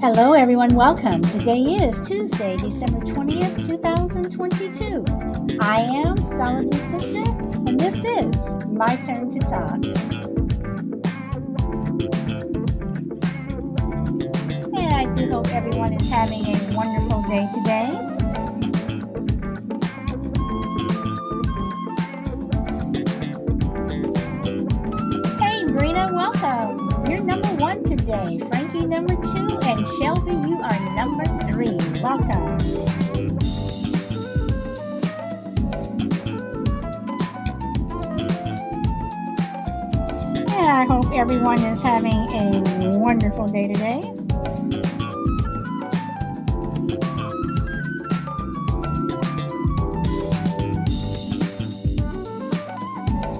Hello, everyone. Welcome. Today is Tuesday, December 20th, 2022. I am New Sister, and this is My Turn to Talk. And I do hope everyone is having a wonderful day today. Everyone is having a wonderful day today.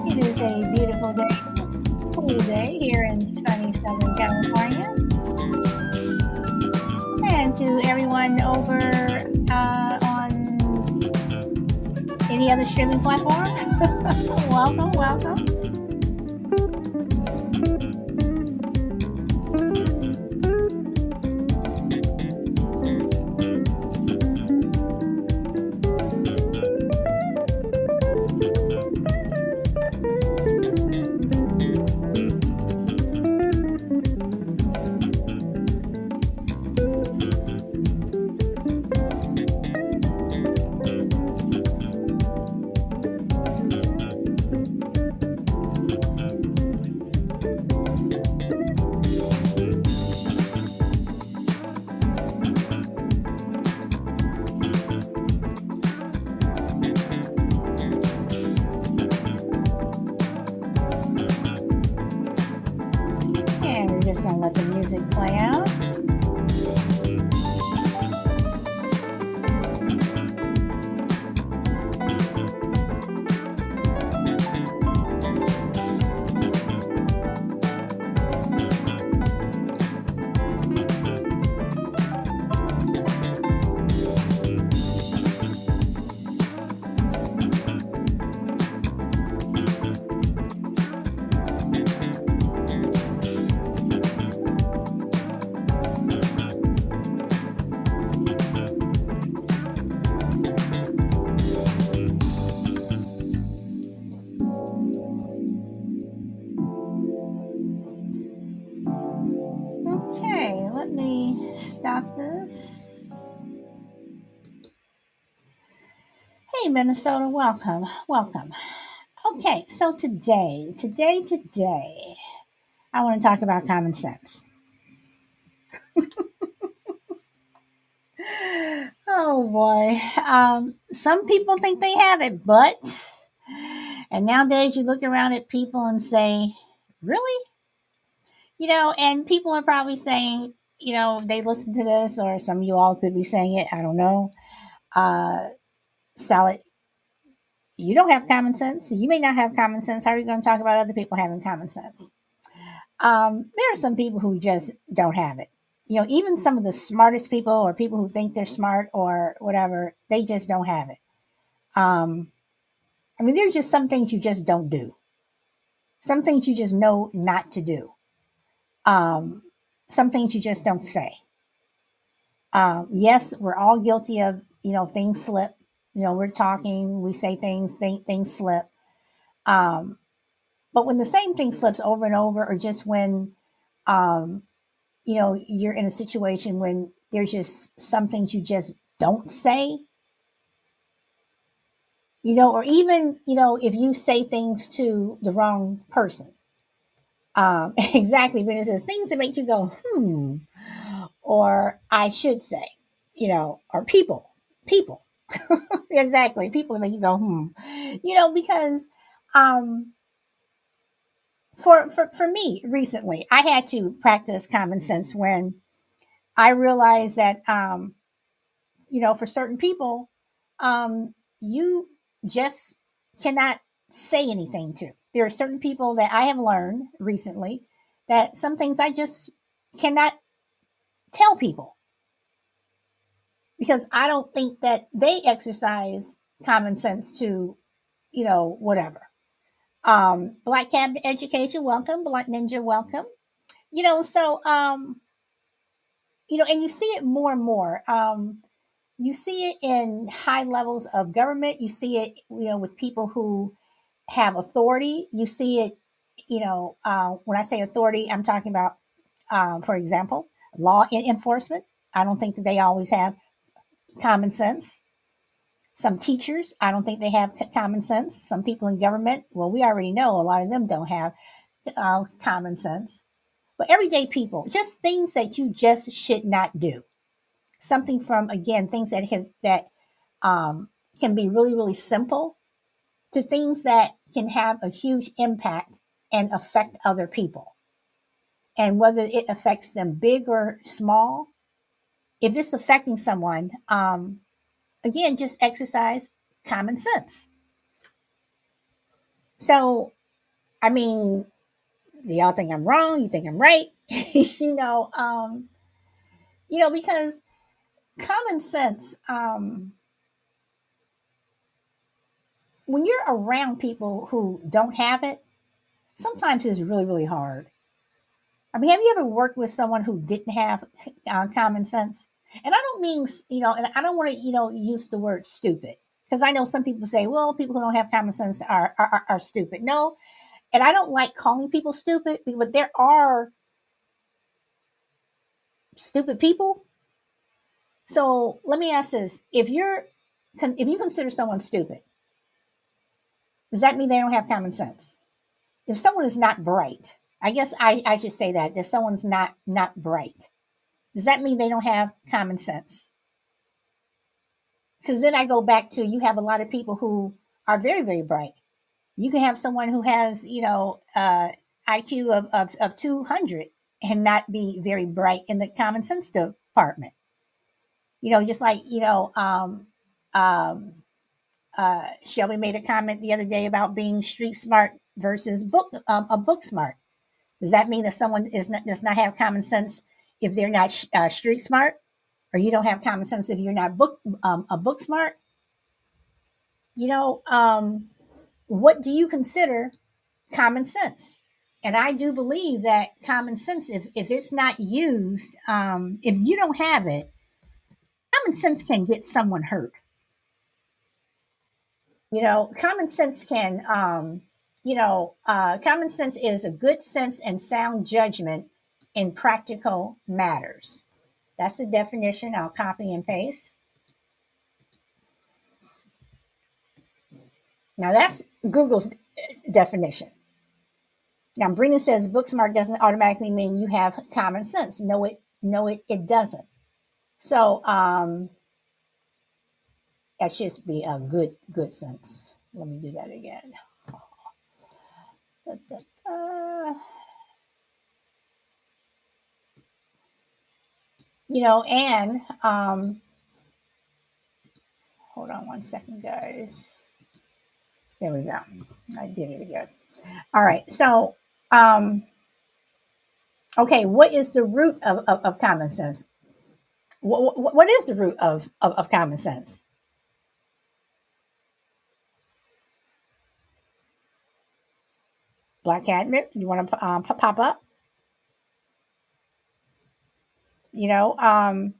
It is a beautiful day, cool day here in sunny Southern California. And to everyone over uh, on any other streaming platform, welcome, welcome. Minnesota, welcome, welcome. Okay, so today, today, today, I want to talk about common sense. Oh boy. Um, some people think they have it, but, and nowadays you look around at people and say, really? You know, and people are probably saying, you know, they listen to this, or some of you all could be saying it, I don't know. Uh, Salad, you don't have common sense. You may not have common sense. How are you going to talk about other people having common sense? Um, there are some people who just don't have it. You know, even some of the smartest people or people who think they're smart or whatever, they just don't have it. Um, I mean, there's just some things you just don't do. Some things you just know not to do. Um, some things you just don't say. Um, yes, we're all guilty of, you know, things slip. You know, we're talking, we say things, think things slip. Um, but when the same thing slips over and over, or just when, um, you know, you're in a situation when there's just some things you just don't say, you know, or even, you know, if you say things to the wrong person. Um, exactly. When it says things that make you go, hmm, or I should say, you know, or people, people. exactly. People that make you go, hmm. You know, because um for, for for me recently, I had to practice common sense when I realized that um, you know, for certain people, um, you just cannot say anything to. There are certain people that I have learned recently that some things I just cannot tell people because I don't think that they exercise common sense to, you know, whatever. Um, Black Cabinet Education, welcome. Black Ninja, welcome. You know, so um, you know, and you see it more and more. Um, you see it in high levels of government. You see it, you know, with people who have authority. You see it, you know, uh, when I say authority, I'm talking about, um, for example, law enforcement. I don't think that they always have common sense. Some teachers, I don't think they have common sense. Some people in government, well, we already know a lot of them don't have uh, common sense. But everyday people, just things that you just should not do. Something from again, things that that um, can be really, really simple to things that can have a huge impact and affect other people. And whether it affects them big or small, if it's affecting someone, um, again, just exercise common sense. So, I mean, do y'all think I'm wrong? You think I'm right? you know, um, you know, because common sense, um, when you're around people who don't have it, sometimes it's really, really hard. I mean, have you ever worked with someone who didn't have uh, common sense? And I don't mean, you know, and I don't want to, you know, use the word stupid because I know some people say, well, people who don't have common sense are, are, are stupid. No, and I don't like calling people stupid, but there are stupid people. So let me ask this: if you're, if you consider someone stupid, does that mean they don't have common sense? If someone is not bright, I guess I, I should say that that someone's not not bright. Does that mean they don't have common sense? Because then I go back to you have a lot of people who are very very bright. You can have someone who has you know uh, IQ of, of of two hundred and not be very bright in the common sense department. You know, just like you know, um, um, uh, Shelby made a comment the other day about being street smart versus book um, a book smart. Does that mean that someone is not, does not have common sense if they're not uh, street smart, or you don't have common sense if you're not book um, a book smart? You know, um, what do you consider common sense? And I do believe that common sense, if, if it's not used, um, if you don't have it, common sense can get someone hurt. You know, common sense can, um, you know, uh, common sense is a good sense and sound judgment in practical matters. That's the definition. I'll copy and paste. Now, that's Google's definition. Now, Brina says book smart doesn't automatically mean you have common sense. No, it no, it, it doesn't. So, um, that should be a good good sense. Let me do that again. Da, da, da. You know, and um, hold on one second, guys. There we go. I did it again. All right. So, um, okay, what is the root of, of, of common sense? What, what, what is the root of, of, of common sense? Black Admit, you want to um, pop up? You know, um,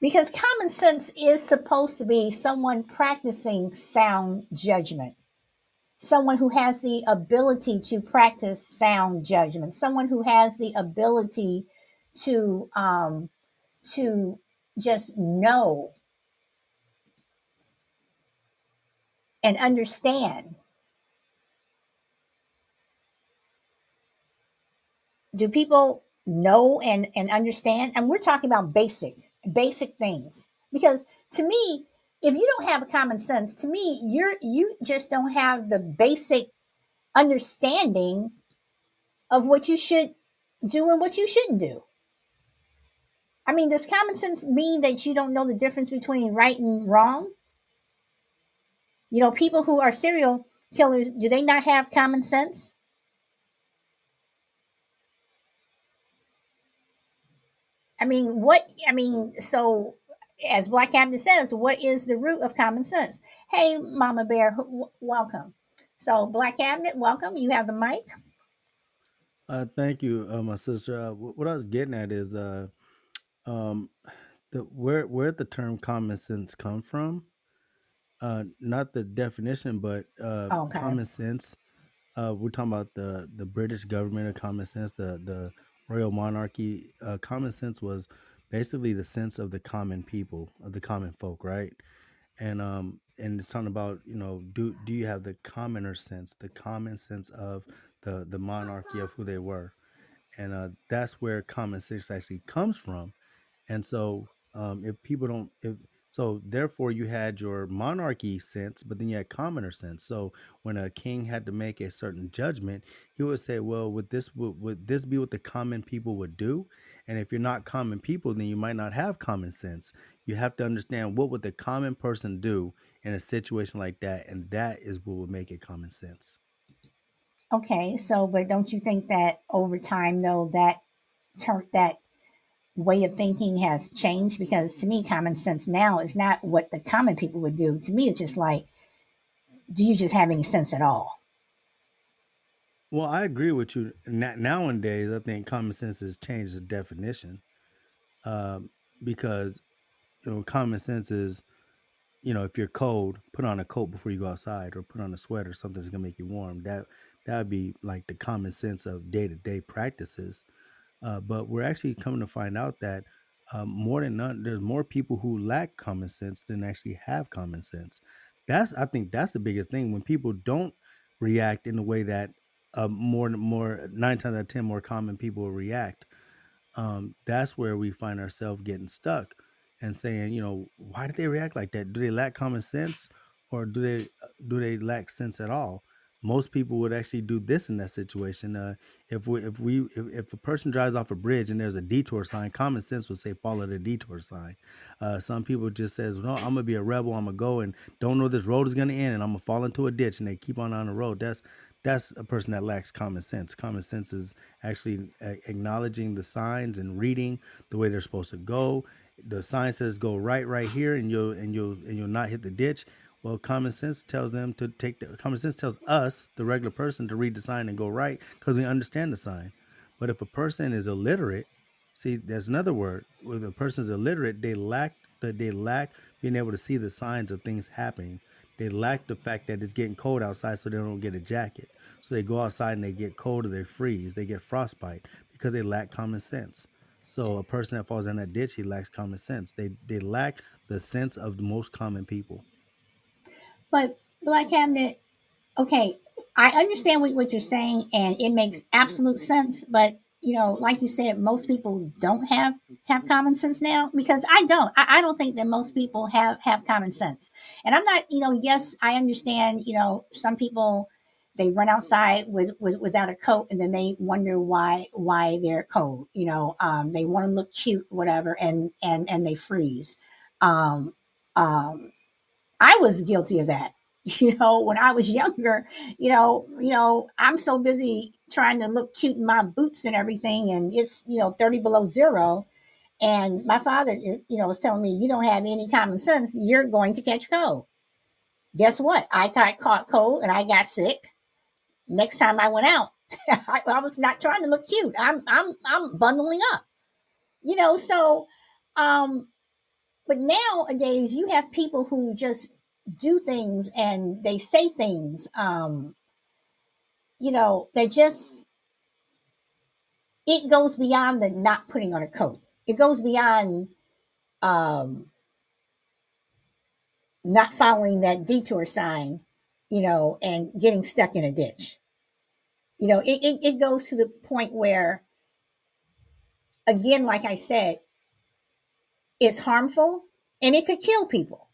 because common sense is supposed to be someone practicing sound judgment, someone who has the ability to practice sound judgment, someone who has the ability to um, to just know and understand. Do people know and, and understand? And we're talking about basic, basic things. Because to me, if you don't have common sense, to me, you're you just don't have the basic understanding of what you should do and what you shouldn't do. I mean, does common sense mean that you don't know the difference between right and wrong? You know, people who are serial killers, do they not have common sense? I mean, what, I mean, so as Black Cabinet says, what is the root of common sense? Hey, Mama Bear, w- welcome. So, Black Cabinet, welcome. You have the mic. Uh, thank you, uh, my sister. Uh, wh- what I was getting at is uh, um, the where where the term common sense come from. Uh, not the definition, but uh, Okay. common sense. Uh, we're talking about the the British government of common sense, the the royal monarchy. Uh, common sense was basically the sense of the common people, of the common folk, right? and um and it's talking about you know do do you have the commoner sense the common sense of the the monarchy of who they were and uh that's where common sense actually comes from and so um if people don't if so therefore you had your monarchy sense but then you had commoner sense. So when a king had to make a certain judgment he would say well would this would, would this be what the common people would do? And if you're not common people then you might not have common sense. You have to understand what would the common person do in a situation like that and that is what would make it common sense. Okay. So, but don't you think that over time, though, that ter- that way of thinking has changed? Because to me, common sense now is not what the common people would do. To me, it's just like, do you just have any sense at all? well i agree with you nowadays i think common sense has changed the definition um, because you know common sense is you know if you're cold put on a coat before you go outside or put on a sweater something's gonna make you warm that that would be like the common sense of day-to-day practices uh, but we're actually coming to find out that um, more than none there's more people who lack common sense than actually have common sense that's i think that's the biggest thing when people don't react in the way that uh, more more nine times out of ten more common people react um, that's where we find ourselves getting stuck and saying, you know, why did they react like that? Do they lack common sense, or do they uh, do they lack sense at all? Most people would actually do this in that situation. Uh, if we if we if, if a person drives off a bridge and there's a detour sign, common sense would say follow the detour sign. Uh, some people just says, no, I'm gonna be a rebel. I'm gonna go and don't know this road is gonna end, and I'm gonna fall into a ditch, and they keep on on the road. That's that's a person that lacks common sense. Common sense is actually a- acknowledging the signs and reading the way they're supposed to go. The sign says go right, right here, and you'll and you'll and you'll not hit the ditch. Well, common sense tells them to take the common sense tells us, the regular person, to read the sign and go right because we understand the sign. But if a person is illiterate, see, there's another word. When a person is illiterate, they lack that they lack being able to see the signs of things happening. They lack the fact that it's getting cold outside, so they don't get a jacket. So they go outside and they get cold or they freeze. They get frostbite because they lack common sense. So a person that falls in that ditch, he lacks common sense. They they lack the sense of the most common people. But Black Cabinet, okay, I understand what, what you're saying, and it makes absolute sense. But you know, like you said, most people don't have have common sense now because I don't. I, I don't think that most people have have common sense. And I'm not, you know, yes, I understand. You know, some people they run outside with, with without a coat, and then they wonder why why they're cold. You know, um, they want to look cute, whatever, and and and they freeze. Um, um, I was guilty of that. You know, when I was younger, you know, you know, I'm so busy trying to look cute in my boots and everything, and it's you know 30 below zero. And my father, you know, was telling me, you don't have any common sense. You're going to catch cold. Guess what? I got caught cold and I got sick. Next time I went out, I, I was not trying to look cute. I'm I'm I'm bundling up. You know, so um, but nowadays you have people who just do things and they say things um you know they just it goes beyond the not putting on a coat. It goes beyond um not following that detour sign you know and getting stuck in a ditch. You know it, it, it goes to the point where again like i said it's harmful and it could kill people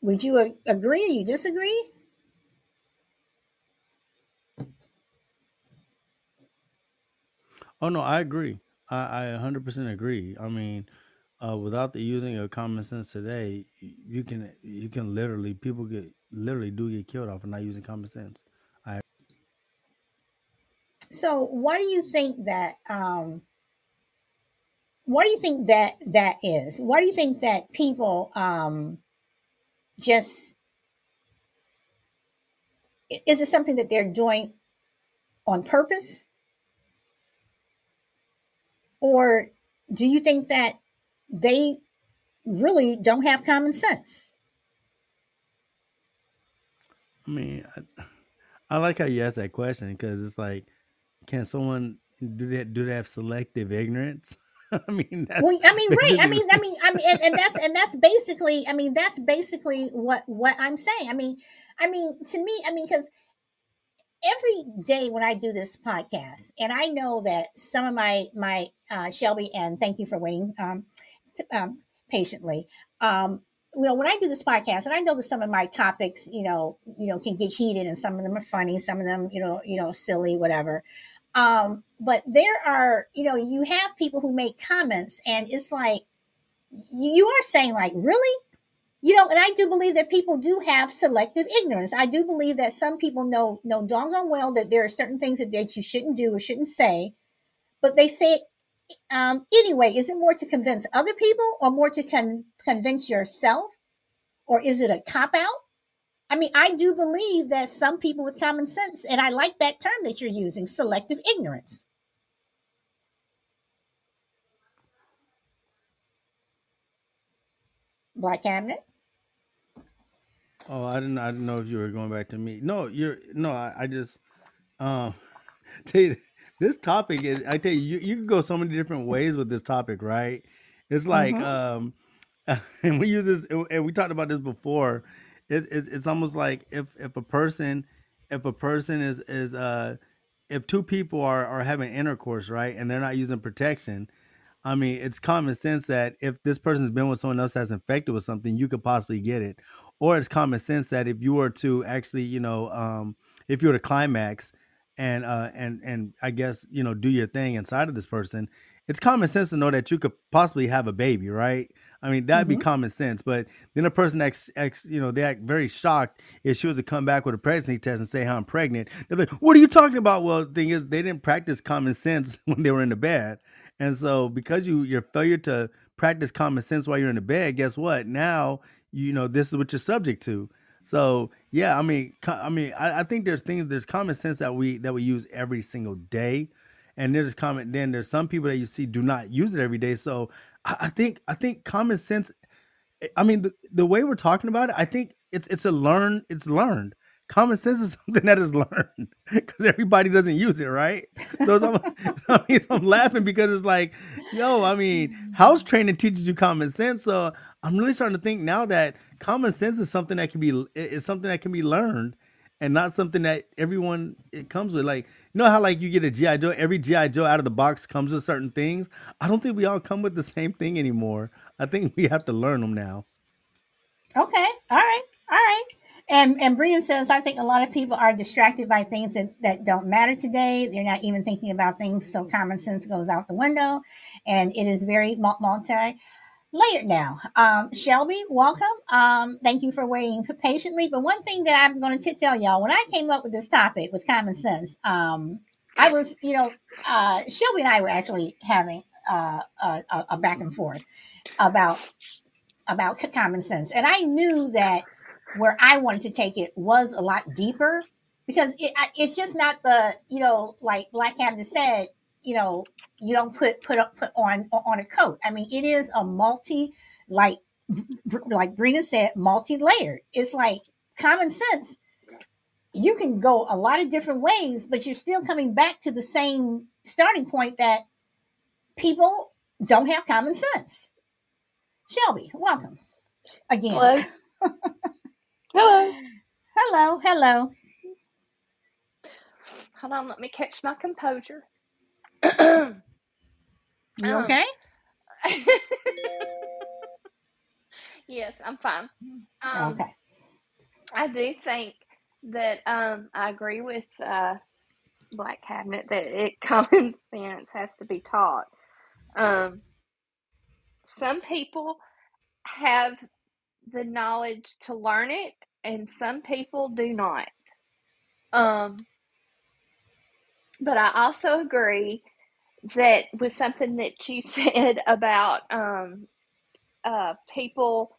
would you a- agree or you disagree Oh no, I agree. I, I 100% agree. I mean, uh, without the using of common sense today, y- you can you can literally people get literally do get killed off of not using common sense. I so why do you think that um what do you think that that is? Why do you think that people um, just is it something that they're doing on purpose? or do you think that they really don't have common sense? I mean, I, I like how you asked that question because it's like, can someone do that? Do they have selective ignorance? I mean, that's well, I mean, right? I mean, I mean, I mean, and, and that's and that's basically, I mean, that's basically what what I'm saying. I mean, I mean, to me, I mean, because every day when I do this podcast, and I know that some of my my uh, Shelby and thank you for waiting um, um, patiently. Um, you know, when I do this podcast, and I know that some of my topics, you know, you know, can get heated, and some of them are funny, some of them, you know, you know, silly, whatever. Um, but there are, you know, you have people who make comments, and it's like you are saying, like, really? you know, and I do believe that people do have selective ignorance. I do believe that some people know know doggone well that there are certain things that, that you shouldn't do or shouldn't say, but they say um, anyway. Is it more to convince other people or more to con- convince yourself, or is it a cop out? I mean, I do believe that some people with common sense, and I like that term that you're using, selective ignorance. Black cabinet. Oh, I didn't. I didn't know if you were going back to me. No, you're. No, I, I just. Um, tell you this topic is. I tell you, you, you can go so many different ways with this topic, right? It's like, Mm-hmm. um, and we use this, and we talked about this before. It, it's it's almost like if if a person, if a person is is uh, if two people are are having intercourse, right, and they're not using protection, I mean, it's common sense that if this person's been with someone else that's infected with something, you could possibly get it. Or it's common sense that if you were to actually, you know, um, if you were to climax and uh and and I guess, you know, do your thing inside of this person, it's common sense to know that you could possibly have a baby, right? I mean, that'd be Mm-hmm. common sense. But then a person acts, acts, you know, they act very shocked if she was to come back with a pregnancy test and say how I'm pregnant. They're like, "What are you talking about?" Well, the thing is, they didn't practice common sense when they were in the bed. And so because you your failure to practice common sense while you're in the bed, guess what? Now you know this is what you're subject to. So yeah, I mean, I mean, I, I think there's things there's common sense that we that we use every single day, and there's common. Then there's some people that you see do not use it every day. So I, I think I think common sense I mean, the, the way we're talking about it, I think it's it's a learn it's learned. Common sense is something that is learned because everybody doesn't use it, right? So I mean, I'm laughing because it's like, yo, I mean, house training teaches you common sense. So I'm really starting to think now that common sense is something that can be is something that can be learned and not something that everyone it comes with. Like, you know how like you get a GI Joe, every GI Joe out of the box comes with certain things. I don't think we all come with the same thing anymore. I think we have to learn them now. Okay. All right. All right. And and Brina says, I think a lot of people are distracted by things that, that don't matter today. They're not even thinking about things, so common sense goes out the window, and it is very multi layered now. Um, Shelby, welcome. Um, thank you for waiting patiently. But one thing that I'm going to tell y'all, when I came up with this topic with common sense, um, I was, you know, uh, Shelby and I were actually having uh, a, a back and forth about about common sense. And I knew that where I wanted to take it was a lot deeper because it, it's just not the, you know, like Black Cabinet said, you know, you don't put put up put on on a coat. I mean, it is a multi like like Brina said, multi layered. It's like common sense. You can go a lot of different ways, but you're still coming back to the same starting point that people don't have common sense. Shelby, welcome again. Hello. Hello. Hello, hello. Hold on, let me catch my composure. You Um, okay? yes, I'm fine. Um, Okay. I do think that um, I agree with uh, Black Cabinet that it common sense has to be taught. Um, some people have the knowledge to learn it, and some people do not. Um, but I also agree that was something that you said about um, uh, people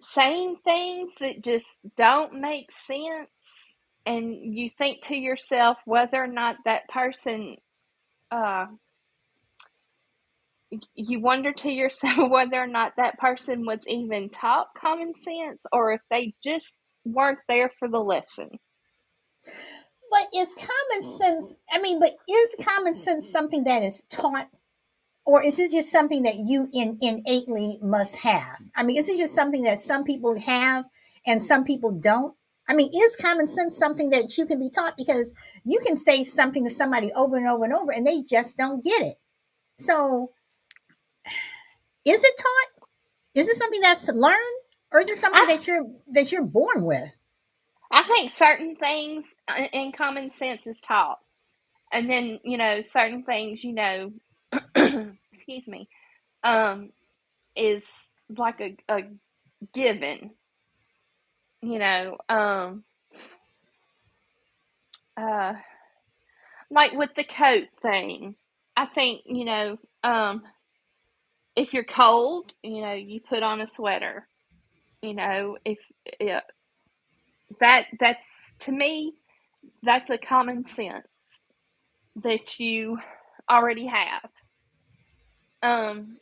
saying things that just don't make sense, and you think to yourself whether or not that person uh, you wonder to yourself whether or not that person was even taught common sense or if they just weren't there for the lesson. But is common mm. sense, I mean, but is common sense something that is taught? Or is it just something that you in, innately must have? I mean, is it just something that some people have and some people don't? I mean, is common sense something that you can be taught? Because you can say something to somebody over and over and over and they just don't get it. So, is it taught? Is it something that's learned? Or is it something I, that you're that you're born with? I think certain things in common sense is taught. And then, you know, certain things, you know, excuse me, um, is like a, a given. You know, um, uh, like with the coat thing, I think, you know, um, if you're cold, you know, you put on a sweater. You know, if yeah, that that's to me, that's a common sense that you already have. Um,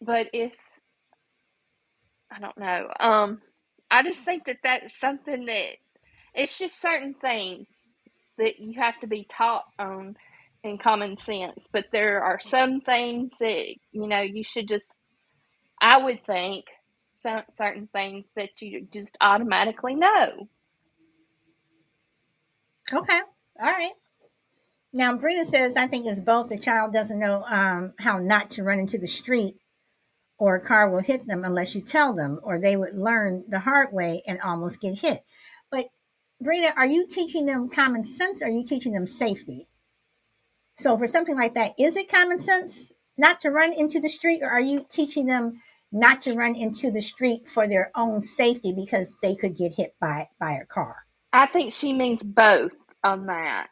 but if I don't know, um, I just think that that's something that it's just certain things that you have to be taught on in common sense. But there are some things that you know you should just, I would think, some certain things that you just automatically know. Okay, all right. Now, Brina says, I think it's both. The child doesn't know um, how not to run into the street, or a car will hit them unless you tell them, or they would learn the hard way and almost get hit. But, Brina, are you teaching them common sense or are you teaching them safety? So, for something like that, is it common sense not to run into the street, or are you teaching them not to run into the street for their own safety because they could get hit by, by a car? I think she means both on that.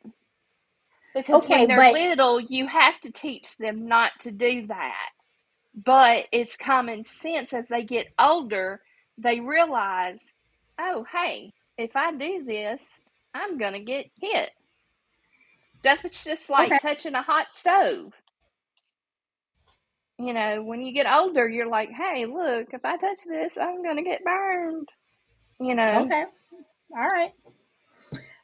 Because Okay, when they're but little, you have to teach them not to do that. But it's common sense as they get older, they realize, oh, hey, if I do this, I'm going to get hit. That's just like okay, touching a hot stove. You know, when you get older, you're like, hey, look, if I touch this, I'm going to get burned. You know, okay, all right.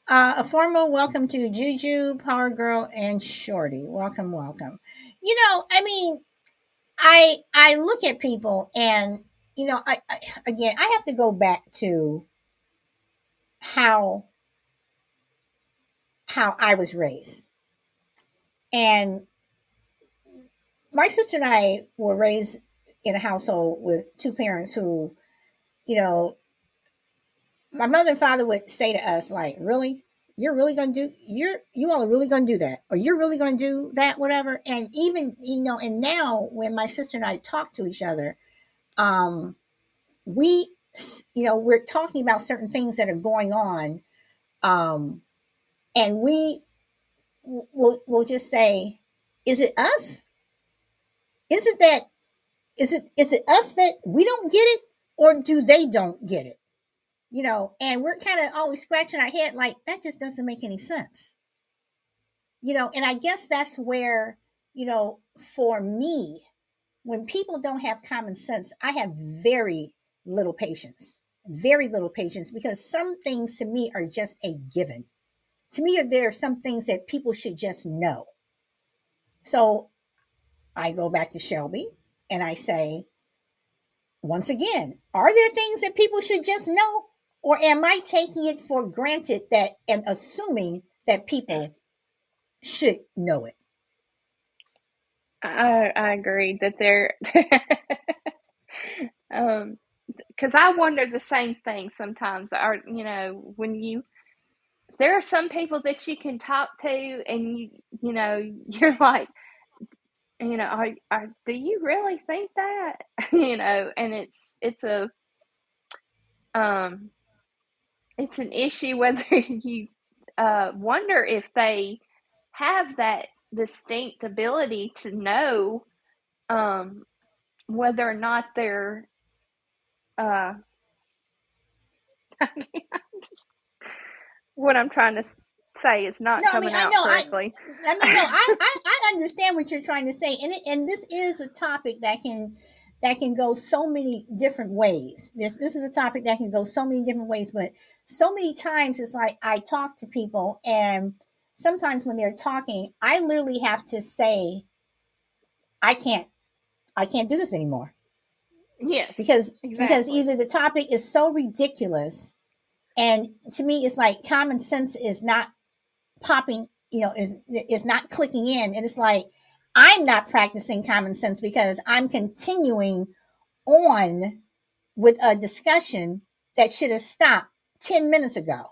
Uh, a formal welcome to Juju, Power Girl, and Shorty. Welcome, welcome. You know, I mean, I I look at people, and you know, I, I again, I have to go back to how how I was raised, and my sister and I were raised in a household with two parents who, you know, my mother and father would say to us like really? You're really to do you're you all are really to do that or you're really to do that whatever? And even you know and now when my sister and i talk to each other um we you know we're talking about certain things that are going on um and we will will just say is it us is it that is it is it us that we don't get it or do they don't get it you know, and we're kind of always scratching our head like that just doesn't make any sense. You know, and I guess that's where, you know, for me, when people don't have common sense, I have very little patience, very little patience because some things to me are just a given. To me, there are some things that people should just know. So I go back to Shelby and I say, once again, are there things that people should just know? Or am I taking it for granted that and assuming that people should know it? I I agree that they're um because I wonder the same thing sometimes. Are you know when you there are some people that you can talk to and you you know you're like you know are, are do you really think that? You know and it's it's a um it's an issue whether you uh, wonder if they have that distinct ability to know um, whether or not they're uh, I mean, just, what I'm trying to say is not No, I coming mean, I out know, I, correctly. I mean, no, I, I, I understand what you're trying to say, and it, and this is a topic that can that can go so many different ways. This this is a topic that can go so many different ways, but so many times it's like I talk to people, and sometimes when they're talking, I literally have to say, I can't, I can't do this anymore Yes, because because either the topic is so ridiculous, and to me, it's like common sense is not popping, you know, is is not clicking in, and it's like I'm not practicing common sense because I'm continuing on with a discussion that should have stopped 10 minutes ago.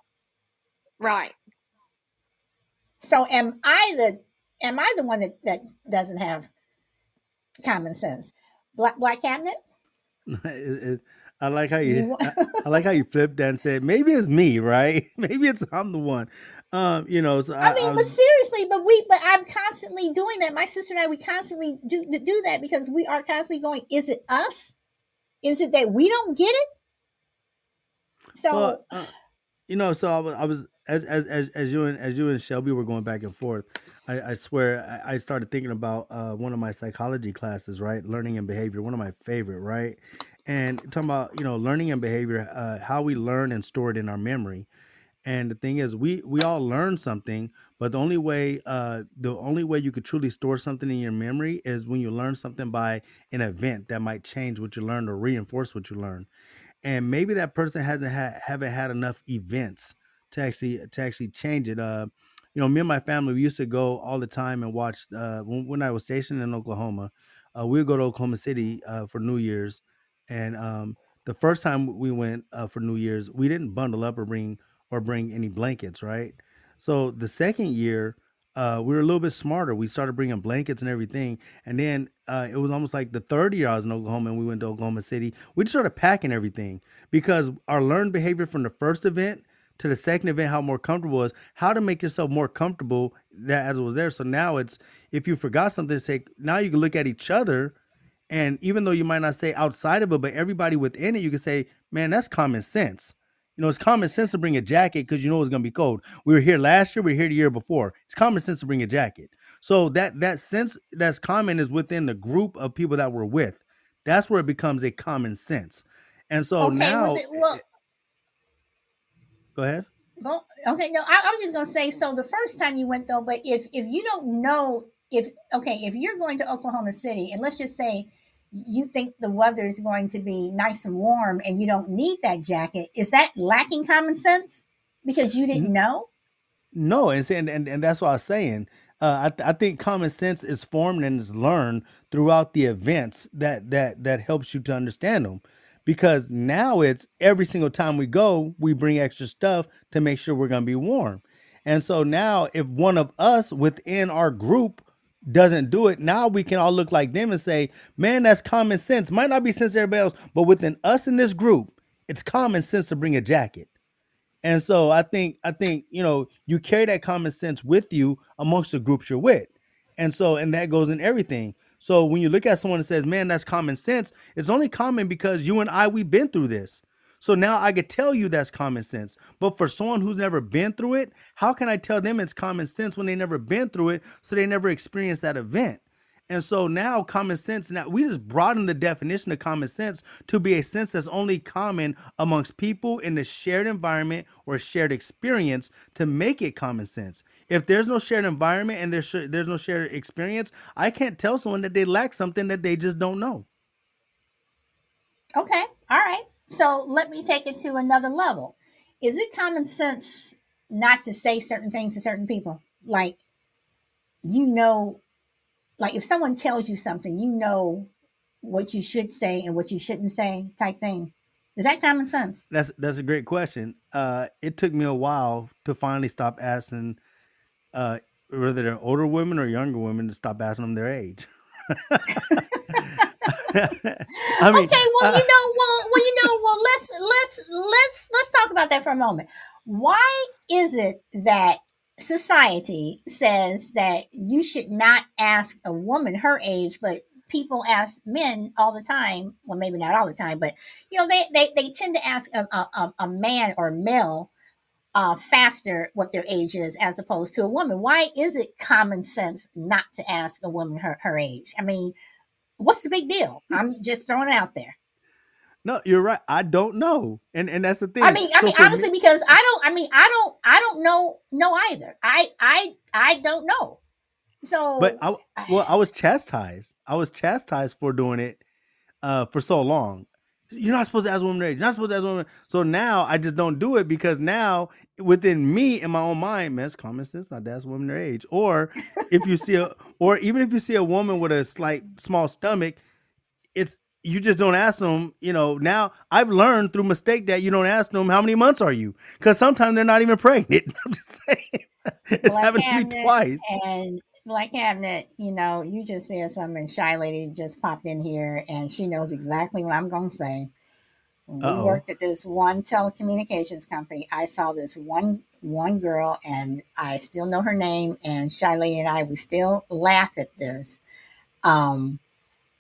Right. So am I the am I the one that, that doesn't have common sense? Black Black Cabinet? It- it- I like how You I, I like how you flipped that and said maybe it's me, right? Maybe it's I'm the one. Um, you know, so I, I mean, I but seriously, but we, but I'm constantly doing that. My sister and I, we constantly do do that because we are constantly going. Is it us? Is it that we don't get it? So well, uh, you know, so I was, I was as, as as as you and as you and Shelby were going back and forth. I, I swear, I, I started thinking about uh, one of my psychology classes, right? Learning and behavior, one of my favorite, right? And talking about you know learning and behavior, uh, how we learn and store it in our memory. And the thing is, we we all learn something, but the only way uh, the only way you could truly store something in your memory is when you learn something by an event that might change what you learned or reinforce what you learned and maybe that person hasn't had haven't had enough events to actually to actually change it. Uh, you know, me and my family we used to go all the time and watch. Uh, when, when I was stationed in Oklahoma, uh, we would go to Oklahoma City uh, for New Year's, and um, the first time we went uh, for New Year's, we didn't bundle up or bring or bring any blankets, right? So the second year. Uh, we were a little bit smarter. We started bringing blankets and everything, and then uh, it was almost like the third year I was in Oklahoma, and we went to Oklahoma City. We just started packing everything because our learned behavior from the first event to the second event, how more comfortable was, how to make yourself more comfortable that as it was there. So now it's if you forgot something, say now you can look at each other, and even though you might not say outside of it, but everybody within it, you can say, man, that's common sense. You know, it's common sense to bring a jacket because you know it's gonna be cold. We were here last year, we were here the year before. It's common sense to bring a jacket. So that that sense that's common is within the group of people that we're with. That's where it becomes a common sense. And so okay, now, well, go ahead. go, okay. No, I, I'm just gonna say. So the first time you went though, but if if you don't know if okay, if you're going to Oklahoma City, and let's just say you think the weather is going to be nice and warm, and you don't need that jacket, is that lacking common sense because you didn't know? No, and and, and that's what I was saying. Uh, I, th- I think common sense is formed and is learned throughout the events that that that helps you to understand them. Because now it's every single time we go, we bring extra stuff to make sure we're gonna be warm. And so now, if one of us within our group doesn't do it, now we can all look like them and say, "Man, that's common sense." Might not be sense to everybody else, but within us in this group, it's common sense to bring a jacket. And so I think I think you know you carry that common sense with you amongst the groups you're with, and so and that goes in everything. So when you look at someone that says, "Man, that's common sense," it's only common because you and I we've been through this. So now I could tell you that's common sense. But for someone who's never been through it, how can I tell them it's common sense when they never been through it, so they never experienced that event? And so now common sense, now we just broaden the definition of common sense to be a sense that's only common amongst people in the shared environment or shared experience to make it common sense. If there's no shared environment and there's sh- there's no shared experience, I can't tell someone that they lack something that they just don't know. Okay, all right. So let me take it to another level. Is it common sense not to say certain things to certain people? Like, you know, like if someone tells you something, you know what you should say and what you shouldn't say, type thing. Is that common sense? That's that's a great question. Uh, it took me a while to finally stop asking uh, whether they're older women or younger women to stop asking them their age. I mean, okay, well, uh, you know, well, well, you know, well, let's let's let's let's talk about that for a moment. Why is it that society says that you should not ask a woman her age, but people ask men all the time? Well, maybe not all the time, but you know, they they, they tend to ask a, a, a- a man or male uh, faster what their age is as opposed to a woman. Why is it common sense not to ask a woman her, her age? I mean, what's the big deal? I'm just throwing it out there. No, you're right. I don't know, and and that's the thing. I mean, I So mean, honestly, me- because I don't. I mean, I don't. I don't know. Know either. I. I. I don't know. So, but I well, I was chastised. I was chastised for doing it uh, for so long. You're not supposed to ask women their age. You're not supposed to ask women. So now I just don't do it because now within me in my own mind, man, it's common sense not to ask women their age. Or if you see a, or even if you see a woman with a slight small stomach, it's you just don't ask them. You know, now I've learned through mistake that you don't ask them how many months are you because sometimes they're not even pregnant. I'm just saying, it's Black happened to me twice. And Black Cabinet, you know, you just said something. Shy Lady just popped in here, and she knows exactly what I'm going to say. When we Uh-oh. worked at this one telecommunications company, I saw this one one girl, and I still know her name. And Shy Lady and I, we still laugh at this. Um,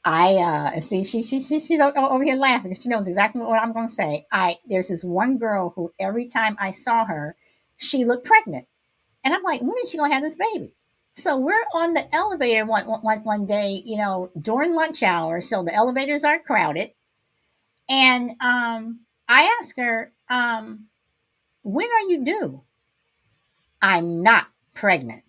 I uh, see she she, she she's over here laughing she knows exactly what I'm going to say. I there's this one girl who every time I saw her, she looked pregnant. And I'm like, when is she gonna have this baby? So we're on the elevator one, one, one day, you know, during lunch hour. So the elevators are crowded. And um, I asked her, um, when are you due? I'm not pregnant.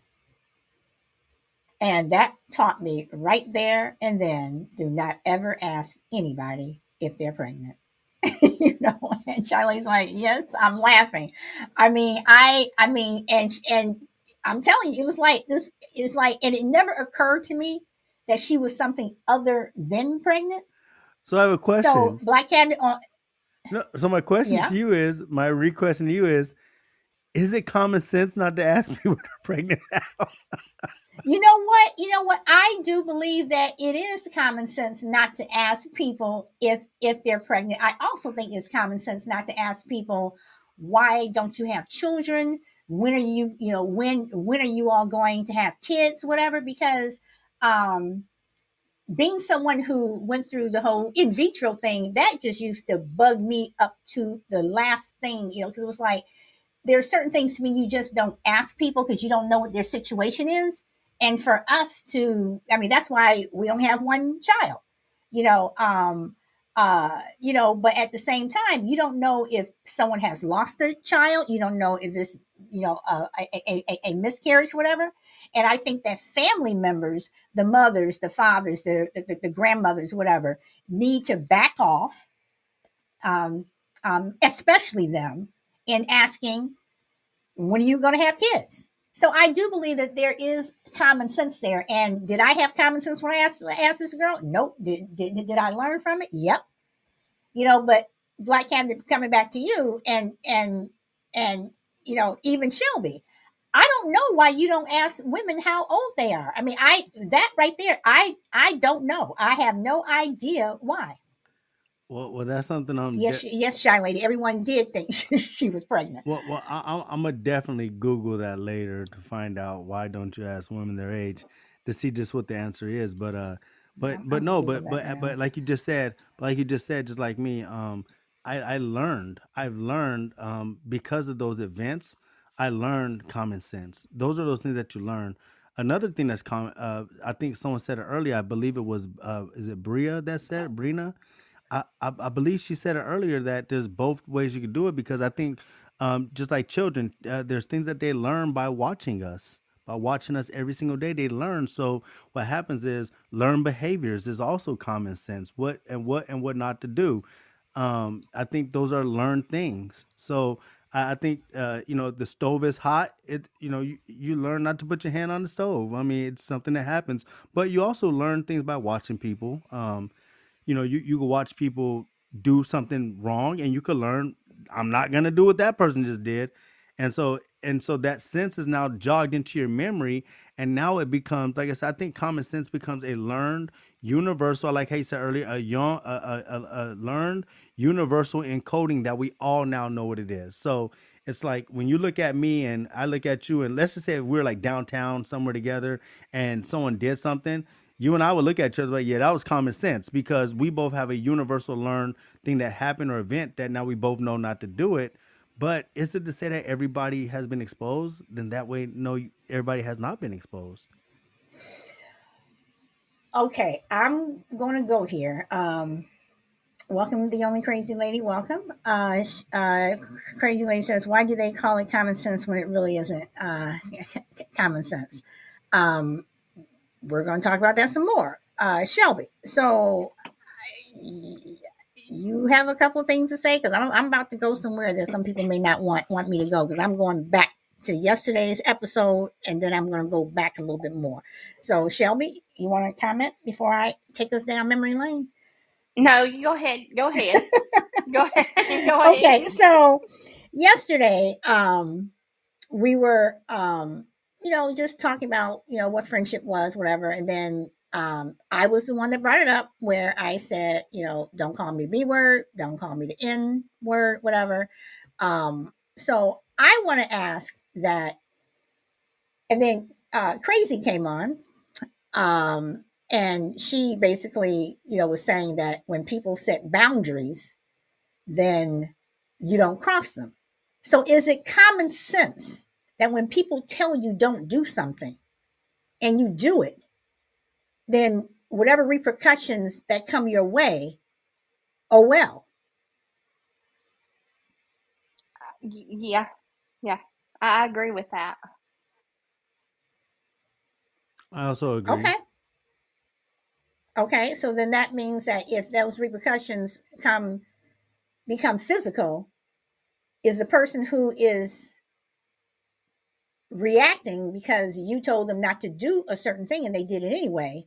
And that taught me right there and then do not ever ask anybody if they're pregnant. you know, and Charlie's like, yes, I'm laughing. I mean, I, I mean, and and I'm telling you, it was like this. It's like, and it never occurred to me that she was something other than pregnant. So I have a question. So Black Cabinet on No, so my question Yeah. to you is, my re question to you is, is it common sense not to ask people they're pregnant now? You know what? You know what? I do believe that it is common sense not to ask people if if they're pregnant. I also think it's common sense not to ask people why don't you have children? When are you, you know, when when are you all going to have kids, whatever because um being someone who went through the whole in vitro thing, that just used to bug me up to the last thing, you know, because it was like there are certain things to me you just don't ask people because you don't know what their situation is. And for us to, I mean, that's why we only have one child, you know, um, uh, you know, but at the same time, you don't know if someone has lost a child. You don't know if it's, you know, a, a, a, a miscarriage, whatever. And I think that family members, the mothers, the fathers, the, the, the grandmothers, whatever, need to back off, um, um, especially them, in asking, when are you going to have kids? So I do believe that there is common sense there. And did I have common sense when I asked, asked this girl? Nope. Did, did, did I learn from it? Yep. You know, but Black Cabinet coming back to you and, and, and, you know, even Shelby, I don't know why you don't ask women how old they are. I mean, I, that right there, I, I don't know. I have no idea why. Well, well, that's something I'm. Yes, de- she- yes, shy lady. Everyone did think she was pregnant. well, well, I, I'm gonna definitely Google that later to find out why don't you ask women their age to see just what the answer is. But uh, but I'm- but I'm no, Google but but now. but like you just said, like you just said, just like me, um, I I learned, I've learned um because of those events, I learned common sense. Those are those things that you learn. Another thing that's common, uh, I think someone said it earlier. I believe it was, uh, is it Bria that said it? Brina? I, I, believe she said it earlier that there's both ways you can do it because I think um, just like children, uh, there's things that they learn by watching us. By watching us every single day, they learn. So what happens is learn behaviors is also common sense. What and what and what not to do. Um, I think those are learned things. So I, I think uh, you know the stove is hot. It you know you, you learn not to put your hand on the stove. I mean it's something that happens. But you also learn things by watching people. Um, you know, you, you can watch people do something wrong and you can learn, I'm not gonna do what that person just did. And so and so that sense is now jogged into your memory and now it becomes like I said, I think common sense becomes a learned universal, like you said earlier, a young a, a, a, learned universal encoding that we all now know what it is. So it's like when you look at me and I look at you, and let's just say we're like downtown somewhere together and someone did something, you and I would look at each other like, yeah, that was common sense because we both have a universal learned thing that happened or event that now we both know not to do it. But is it to say that everybody has been exposed? Then that way, no, everybody has not been exposed. Okay, I'm going to go here. Um, welcome, the only crazy lady. Welcome. Uh, uh, crazy lady says, "Why do they call it common sense when it really isn't uh, common sense?" Um, we're going to talk about that some more. Uh, Shelby, so you have a couple of things to say because I'm, I'm about to go somewhere that some people may not want want me to go because I'm going back to yesterday's episode and then I'm going to go back a little bit more. So Shelby, you want to comment before I take us down memory lane? No, you go ahead. Go ahead. go ahead. Go ahead. Okay, so yesterday, um, we were, um, you know, just talking about, you know, what friendship was, whatever, and then um, I was the one that brought it up where I said, you know, don't call me B word, don't call me the N word, whatever. Um, so I want to ask that, and then uh, Crazy came on, um, and she basically, you know, was saying that when people set boundaries, then you don't cross them. So is it common sense that when people tell you don't do something and you do it, then whatever repercussions that come your way, oh well. Uh, yeah, yeah, I agree with that. I also agree. Okay. Okay, so then that means that if those repercussions come become physical, is the person who is reacting because you told them not to do a certain thing and they did it anyway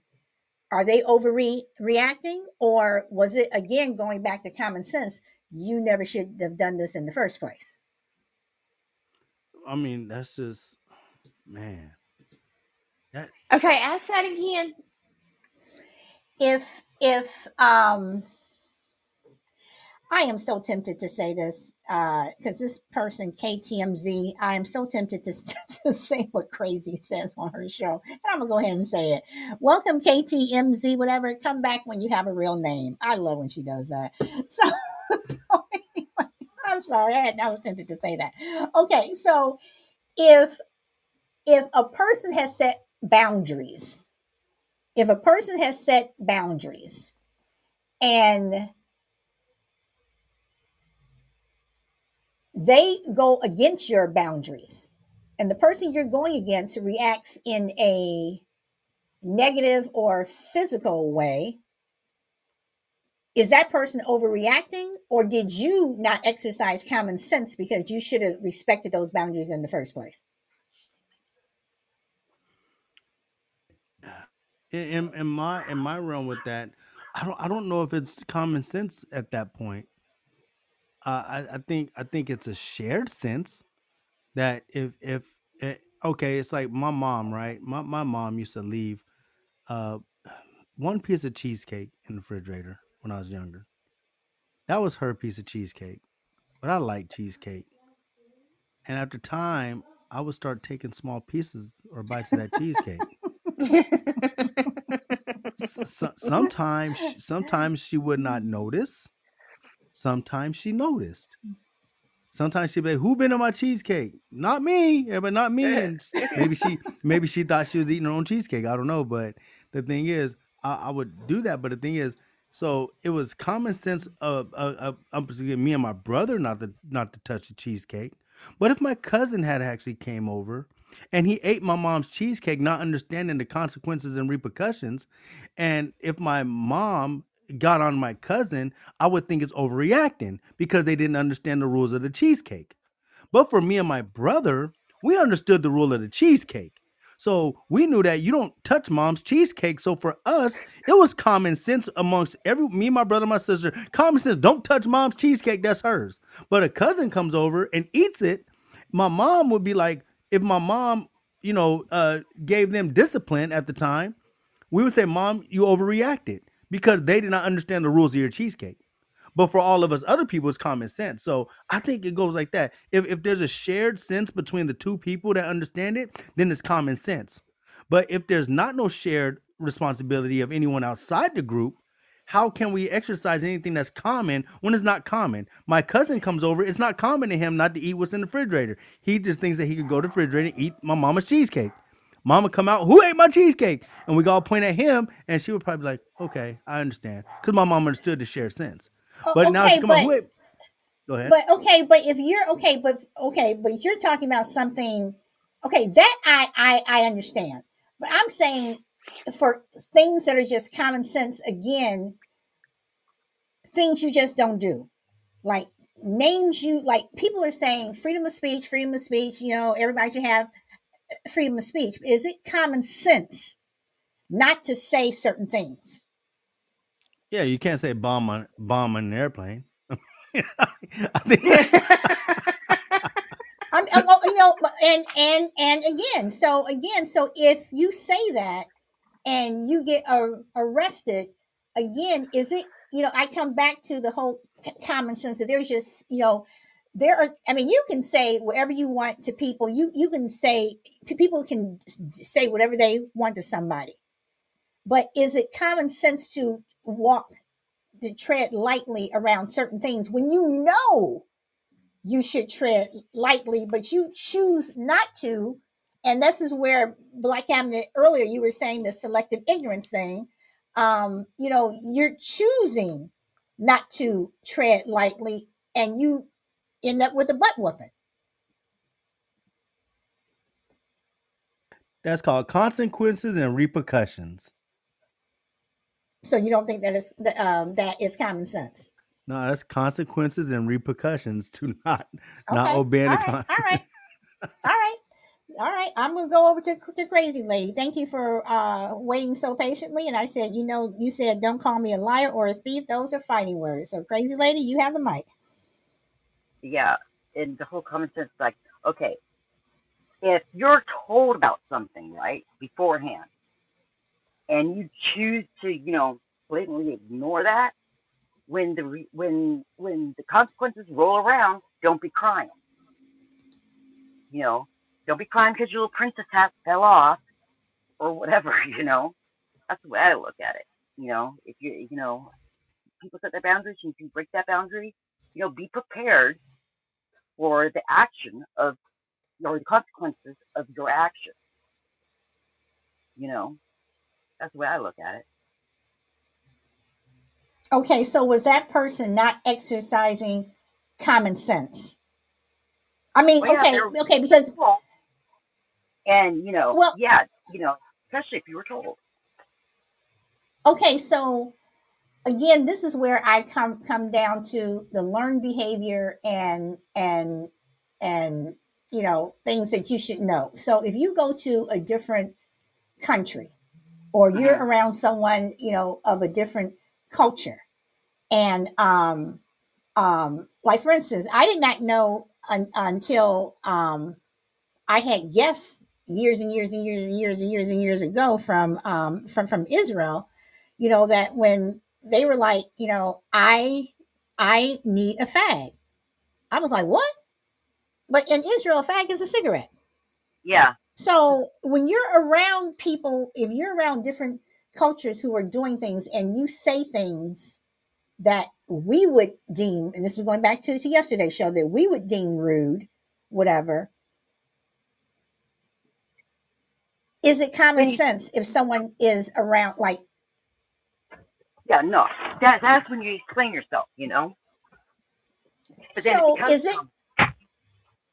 are they overreacting or was it again going back to common sense you never should have done this in the first place I mean, that's just man. That Okay, ask that again. if if um i am so tempted to say this uh because this person ktmz i am so tempted to, to say what crazy says on her show and i'm gonna go ahead and say it. Welcome ktmz whatever come back when you have a real name. I love when she does that. So, so anyway, i'm sorry I, had, I was tempted to say that. Okay so if if a person has set boundaries if a person has set boundaries and they go against your boundaries. And the person you're going against reacts in a negative or physical way. Is that person overreacting or did you not exercise common sense because you should have respected those boundaries in the first place? In, in my in my realm with that, I don't I don't know if it's common sense at that point. Uh, I I think I think it's a shared sense that if if it, okay, it's like my mom, right? My my mom used to leave uh one piece of cheesecake in the refrigerator when I was younger. That was her piece of cheesecake. But I like cheesecake. And after time, I would start taking small pieces or bites of that cheesecake. S- so- sometimes sometimes she would not notice. Sometimes she noticed. Sometimes she'd be like, "Who been on my cheesecake? Not me, yeah, but not me." Eh. And maybe she maybe she thought she was eating her own cheesecake. I don't know, but the thing is, I, I would do that. But the thing is, so it was common sense of, of, of, of me and my brother not to not to touch the cheesecake. But if my cousin had actually came over and he ate my mom's cheesecake, not understanding the consequences and repercussions, and if my mom got on my cousin, I would think it's overreacting because they didn't understand the rules of the cheesecake. But for me and my brother, we understood the rule of the cheesecake. So we knew that you don't touch mom's cheesecake. So for us, it was common sense amongst every me, my brother, my sister. Common sense, don't touch mom's cheesecake, that's hers. But a cousin comes over and eats it. My mom would be like, if my mom, you know, uh, gave them discipline at the time, we would say, Mom, you overreacted because they did not understand the rules of your cheesecake. But for all of us other people, it's common sense. So I think it goes like that. If, if there's a shared sense between the two people that understand it, then it's common sense. But if there's not no shared responsibility of anyone outside the group, how can we exercise anything that's common when it's not common? My cousin comes over, it's not common to him not to eat what's in the refrigerator. He just thinks that he could go to the refrigerator and eat my mama's cheesecake. Mama come out, who ate my cheesecake? And we all point at him, and she would probably be like, okay, I understand. Because my mom understood the share sense. Oh, but now she come out, who ate? Go ahead. But okay, but if you're okay, but okay, but you're talking about something okay, that I I, I understand. But I'm saying for things that are just common sense again, things you just don't do. Like names you like people are saying freedom of speech, freedom of speech, you know, everybody should have freedom of speech. Is it common sense not to say certain things? Yeah, you can't say bomb on bomb on an airplane. I think I'm, I'm, oh, you know, and and and again, so again, so if you say that and you get uh, arrested, again, is it? You know, I come back to the whole common sense that there's just you know there are i mean you can say whatever you want to people you you can say people can say whatever they want to somebody but is it common sense to walk to tread lightly around certain things when you know you should tread lightly, but you choose not to. And this is where Black Cabinet earlier you were saying the selective ignorance thing. Um, you know, you're choosing not to tread lightly, and you end up with a butt whooping. That's called consequences and repercussions. So you don't think that is um, that is common sense? No, that's consequences and repercussions to not okay. not obeying all the right. all right, all right, all right. I'm gonna go over to to crazy lady. Thank you for uh, waiting so patiently. And I said, you know, you said don't call me a liar or a thief. Those are fighting words. So crazy lady, you have the mic. Yeah, and the whole common sense, like, okay, if you're told about something right beforehand, and you choose to, you know, blatantly ignore that, when the re- when when the consequences roll around, don't be crying. You know, don't be crying because your little princess hat fell off or whatever. You know, that's the way I look at it. You know, if you you know, people set their boundaries, and if you break that boundary, you know, be prepared for the action of or the consequences of your action. You know, that's the way I look at it. Okay, so was that person not exercising common sense? I mean, well, yeah, okay, okay, because and you know, well, yeah, you know, especially if you were told. Okay, so again, this is where I come come down to the learned behavior and and and you know things that you should know. So if you go to a different country or you're uh-huh. around someone you know of a different culture. And um, um, like for instance, I did not know un- until um, I had guests years and years and years and years and years and years ago from um, from from Israel. You know that when they were like, you know, I I need a fag. I was like, what? But in Israel, a fag is a cigarette. Yeah. So when you're around people, if you're around different cultures who are doing things and you say things that we would deem, and this is going back to, to yesterday's show, that we would deem rude, whatever. Is it common sense if someone is around, like? Yeah, no, that, that's when you explain yourself, you know. so is it?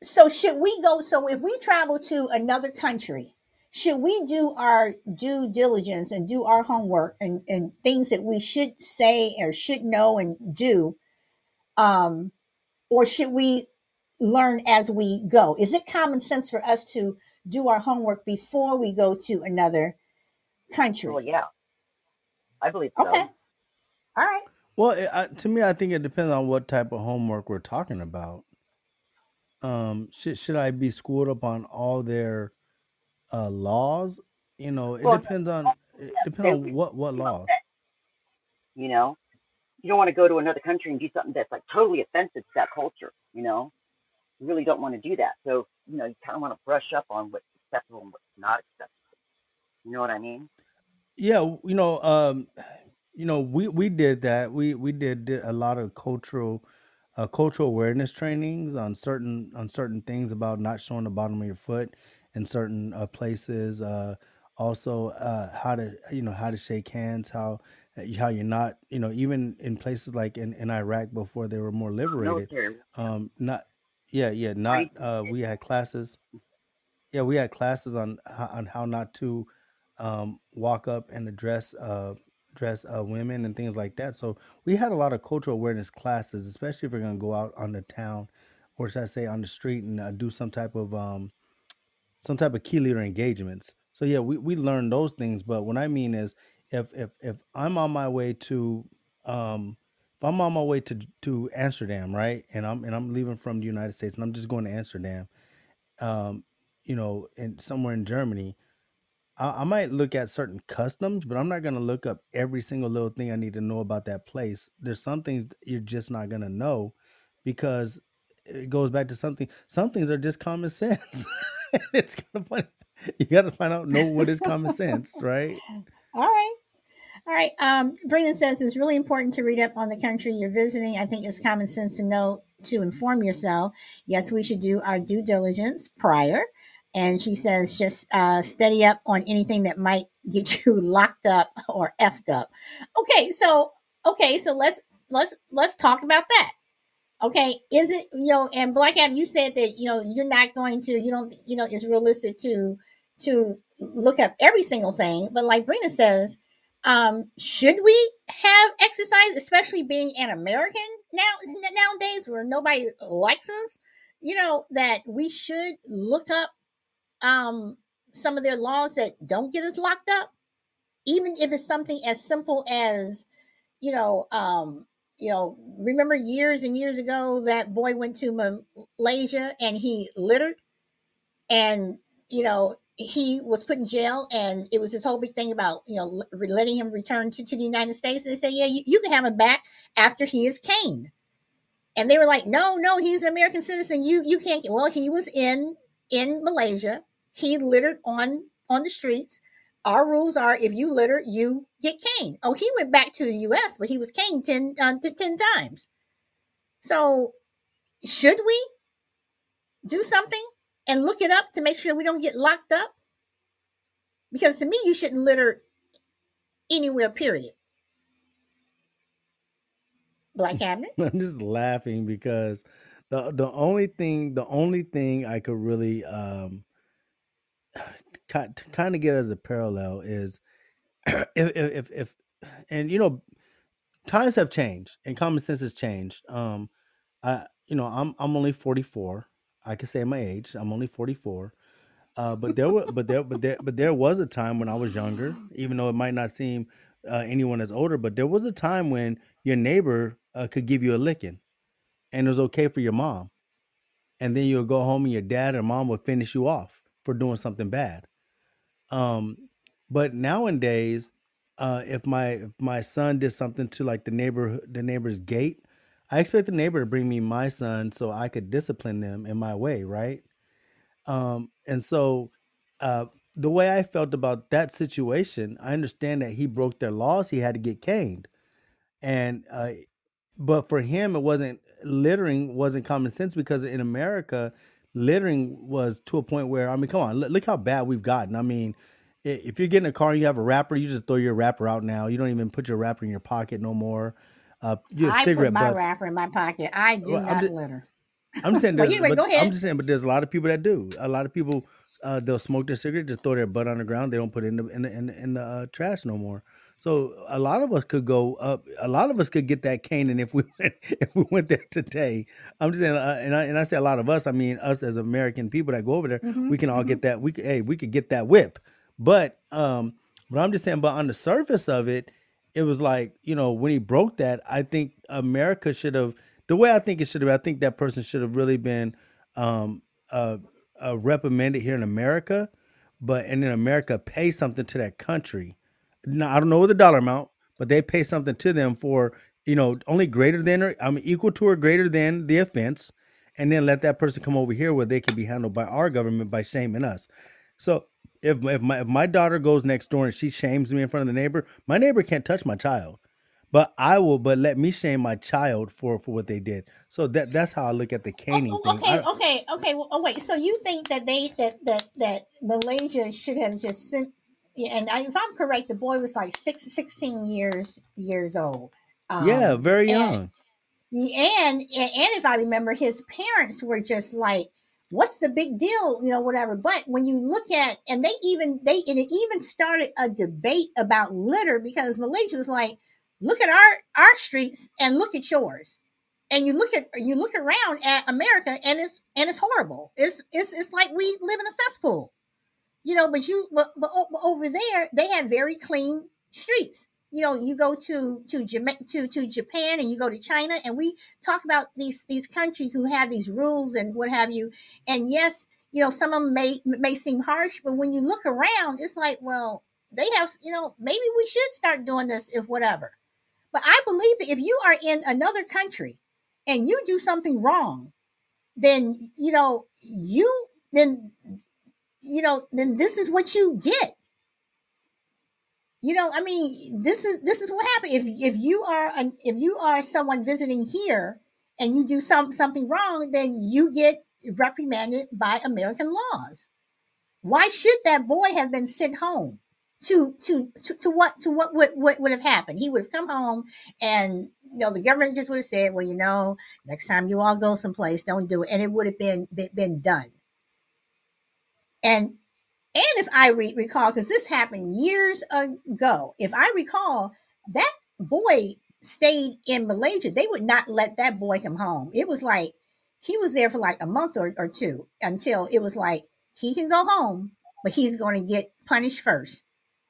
So should we go? So if we travel to another country should we do our due diligence and do our homework and, and things that we should say or should know and do um, or should we learn as we go is it common sense for us to do our homework before we go to another country well yeah i believe so. okay all right well it, I, to me i think it depends on what type of homework we're talking about um should, should i be schooled up on all their uh, laws, you know, it well, depends on it depends on what what laws. You know, you don't want to go to another country and do something that's like totally offensive to that culture. You know, you really don't want to do that. So you know, you kind of want to brush up on what's acceptable and what's not acceptable. You know what I mean? Yeah, you know, um, you know, we we did that. We we did, a lot of cultural uh, cultural awareness trainings on certain on certain things about not showing the bottom of your foot in certain uh, places. Uh, also, uh, how to you know how to shake hands, how uh, how you're not you know even in places like in, in Iraq before they were more liberated. Military, Um, not yeah yeah not right? uh, we had classes yeah, we had classes on ho- on how not to um, walk up and address uh, address uh, women and things like that. So we had a lot of cultural awareness classes, especially if we're gonna go out on the town, or should I say on the street and uh, do some type of um, some type of key leader engagements. So yeah, we, we learned those things. But what I mean is, if if if I'm on my way to um, if I'm on my way to to Amsterdam, right, and I'm and I'm leaving from the United States and I'm just going to Amsterdam, um, you know, in somewhere in Germany, I, I might look at certain customs, but I'm not gonna look up every single little thing I need to know about that place. There's some things you're just not gonna know because it goes back to something. Some things are just common sense. it's kind of funny. You got to find out know what is common sense, right? All right. All right. Um, Brina says it's really important to read up on the country you're visiting. I think it's common sense to know to inform yourself. Yes, we should do our due diligence prior. And she says just uh, study up on anything that might get you locked up or effed up. Okay, so okay, so let's let's let's talk about that. Okay, is it you know? And Black App, you said that you know you're not going to you don't you know it's realistic to to look up every single thing. But like Brina says, um, should we have exercise, especially being an American now nowadays where nobody likes us? You know that we should look up um, some of their laws that don't get us locked up, even if it's something as simple as you know. Um, you know, remember years and years ago that boy went to Malaysia and he littered, and you know he was put in jail and it was this whole big thing about you know letting him return to, to the united states and they say yeah you, you can have him back after he is caned and they were like no no he's an american citizen you you can't well he was in in malaysia he littered on on the streets our rules are if you litter you get caned oh he went back to the us but he was caned 10 uh, 10 times so should we do something and look it up to make sure we don't get locked up? Because to me, you shouldn't litter anywhere, period. Black cabinet. I'm just laughing because the the only thing the only thing I could really um kind of get as a parallel is if, if if and you know times have changed and common sense has changed. Um, I you know I'm I'm only 44. I can say my age. I'm only 44. Uh, but there were, but there, but there, but there was a time when I was younger, even though it might not seem uh, anyone as older, but there was a time when your neighbor uh, could give you a licking, and it was okay for your mom, and then you'll go home and your dad or mom would finish you off for doing something bad. Um, but nowadays, uh, if my if my son did something to like the neighbor the neighbor's gate, I expect the neighbor to bring me my son so I could discipline them in my way, right? Um, and so uh, the way I felt about that situation, I understand that he broke their laws; he had to get caned, and uh, but for him, it wasn't littering wasn't common sense because in America, littering was to a point where I mean, come on, look, look how bad we've gotten. I mean. If you're getting a car and you have a wrapper, you just throw your wrapper out now. You don't even put your wrapper in your pocket no more. Uh, you have I put my butts. wrapper in my pocket. I do Well, I'm not just, litter. I'm just saying, But there's, anyway, go I'm just saying, but there's a lot of people that do. A lot of people, uh, they'll smoke their cigarette, just throw their butt on the ground. They don't put it in the in the in the, in the uh, trash no more. So a lot of us could go up. A lot of us could get that cane, and if we went, if we went there today, I'm just saying, uh, and I and I say a lot of us. I mean, us as American people that go over there, Mm-hmm. we can all Mm-hmm. get that. We could, hey, we could get that whip. But um, but I'm just saying, but on the surface of it, it was like you know when he broke that, I think America should have the way I think it should have. I think that person should have really been um uh, uh reprimanded here in America, but and in America pay something to that country. Now I don't know the dollar amount, but they pay something to them for you know only greater than or I mean equal to or greater than the offense, and then let that person come over here where they can be handled by our government by shaming us. So if if my if my daughter goes next door and she shames me in front of the neighbor, my neighbor can't touch my child. but I will. But let me shame my child for for what they did. So that that's how I look at the Oh, oh caning oh, thing. okay, I, okay, okay. Well, oh, wait. So you think that they that that that Malaysia should have just sent? Yeah, And I, if I'm correct, the boy was like six, 16 years years old. yeah, Um, very and young. and and if I remember, his parents were just like, "What's the big deal?" You know, whatever. But when you look at, and they even they and it even started a debate about litter because Malaysia was like, "Look at our our streets and look at yours." And you look at you look around at America, and it's and it's horrible. It's it's it's like we live in a cesspool you know but you but, but, but over there they have very clean streets. You know you go to to to to Japan and you go to China and we talk about these these countries who have these rules and what have you. And yes you know some of them may may seem harsh but when you look around it's like well they have you know maybe we should start doing this if whatever. But I believe that if you are in another country and you do something wrong then you know you then you know then this is what you get. You know i mean this is this is what happened. If if you are an, if you are someone visiting here and you do some something wrong then you get reprimanded by american laws. Why should that boy have been sent home to to to, to what to what would what would have happened? He would have come home and you know the government just would have said well you know next time you all go someplace don't do it. And it would have been been, been done and and if I re- recall, because this happened years ago, if I recall, that boy stayed in Malaysia. They would not let that boy come home. It was like he was there for like a month or, or two until it was like he can go home, but he's going to get punished first.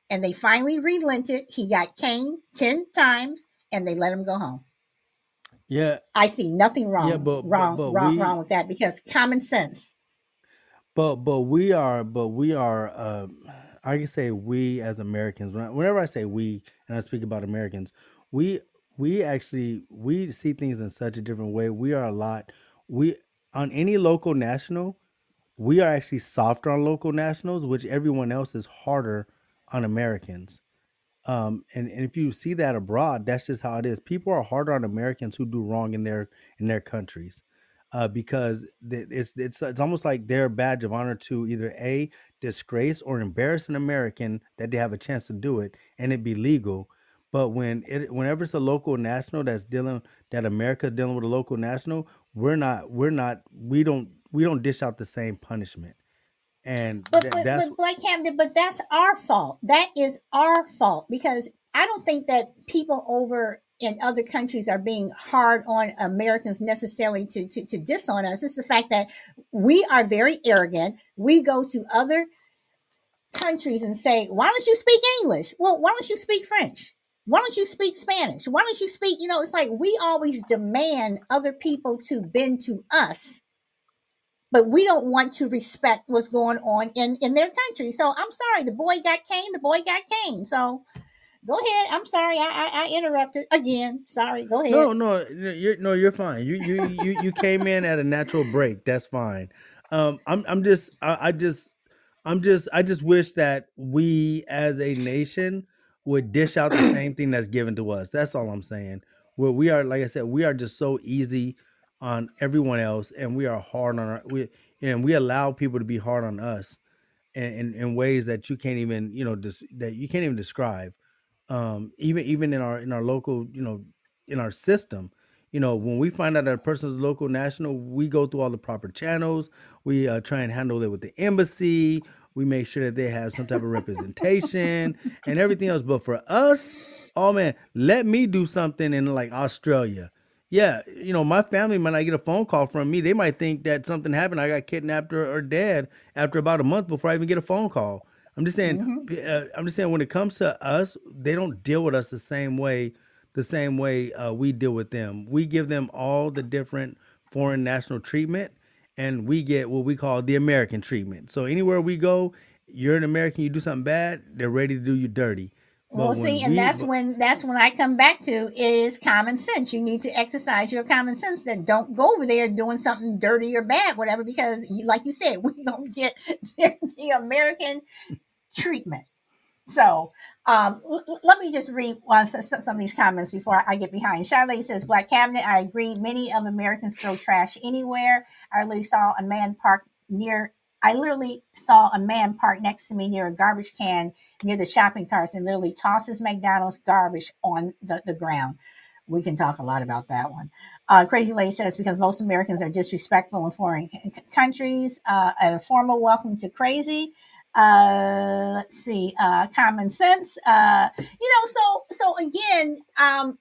And they finally relented. He got caned 10 times and they let him go home. Yeah, I see nothing wrong, yeah, but but, wrong, but wrong, we wrong with that because common sense. But but we are but we are uh, I can say we as Americans. Whenever I say we, and I speak about Americans, we we actually we see things in such a different way. We are a lot. We on any local national, we are actually softer on local nationals, which everyone else is harder on Americans. Um, and, and if you see that abroad, that's just how it is. People are harder on Americans who do wrong in their in their countries, uh, because th- it's it's it's almost like their badge of honor to either a disgrace or embarrass an American that they have a chance to do it and it be legal. But when it whenever it's a local national that's dealing that America's dealing with a local national, we're not we're not we don't we don't dish out the same punishment, and But tha- but that's but Black Cabinet, but that's our fault. That is our fault because I don't think that people over in other countries are being hard on Americans necessarily to to, to diss on us. It's the fact that we are very arrogant. We go to other countries and say, "Why don't you speak English? Well, why don't you speak French? Why don't you speak Spanish? Why don't you speak?" You know, it's like we always demand other people to bend to us but we don't want to respect what's going on in in their country. So I'm sorry, the boy got caned. The boy got caned. So go ahead. I'm sorry, I I, I interrupted again. Sorry. Go ahead. No, no, no, you're no, you're fine. You you you you came in at a natural break. That's fine. Um, I'm I'm just I, I just I'm just I just wish that we as a nation would dish out the same thing that's given to us. That's all I'm saying. Where we are, like I said, we are just so easy on everyone else, and we are hard on our we and we allow people to be hard on us in, in, in ways that you can't even you know dis, that you can't even describe um even even in our in our local you know in our system you know when we find out that a person's local national we go through all the proper channels. We uh, try and handle it with the embassy. We make sure that they have some type of representation and everything else. But for us oh man let me do something in like australia. Yeah you know my family might not get a phone call from me. They might think that something happened. I got kidnapped or, or dead after about a month before i even get a phone call i'm just saying Mhm. uh, i'm just saying when it comes to us they don't deal with us the same way the same way uh, we deal with them we give them all the different foreign national treatment and we get what we call the american treatment so anywhere we go you're an american you do something bad they're ready to do you dirty Well, see, and we that's but- when that's when I come back to is common sense. You need to exercise your common sense. That don't go over there doing something dirty or bad, whatever, because you, like you said, we don't get the American treatment. So um, l- let me just read uh, s- s- some of these comments before I get behind. Charlotte says, Black Cabinet, I agree. Many of Americans throw trash anywhere. I literally saw a man park near, I literally saw a man park next to me near a garbage can near the shopping carts and literally tosses McDonald's garbage on the, the ground. We can talk a lot about that one. Uh, Crazy Lady says, because most Americans are disrespectful in foreign c- countries. Uh, a formal welcome to Crazy uh let's see uh common sense uh you know so so again um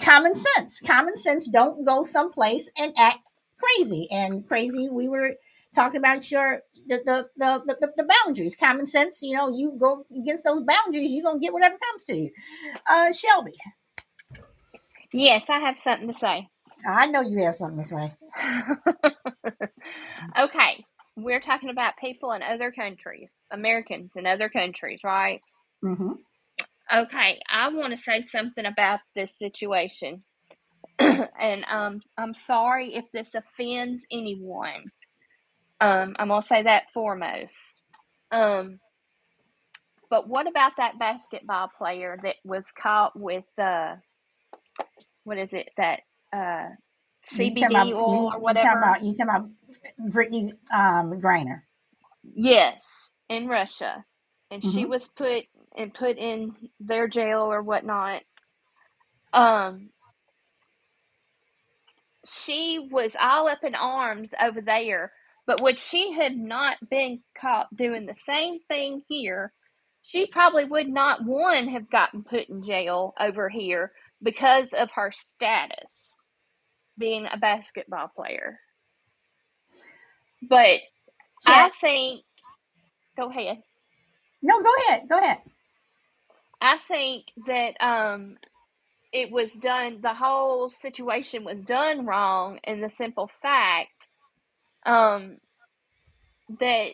common sense common sense don't go someplace and act crazy. And crazy we were talking about your the the the, the, the boundaries. Common sense you know you go against those boundaries you're gonna get whatever comes to you. Uh shelby. Yes, I have something to say. i know you have something to say. Okay, we're talking about people in other countries, Americans in other countries, right? mm-hmm. Okay, I want to say something about this situation. and um, I'm sorry if this offends anyone. Um, I'm going to say that foremost. Um, but what about that basketball player that was caught with, uh, what is it, that uh, you CBD about oil you, or you talking whatever? about you talking about brittney um griner Yes, in Russia. And she mm-hmm. was put and put in their jail or whatnot. Um, she was all up in arms over there, but would she have not been caught doing the same thing here, she probably would not one have gotten put in jail over here because of her status being a basketball player. But I think go ahead. no go ahead go ahead I think that um it was done the whole situation was done wrong in the simple fact um that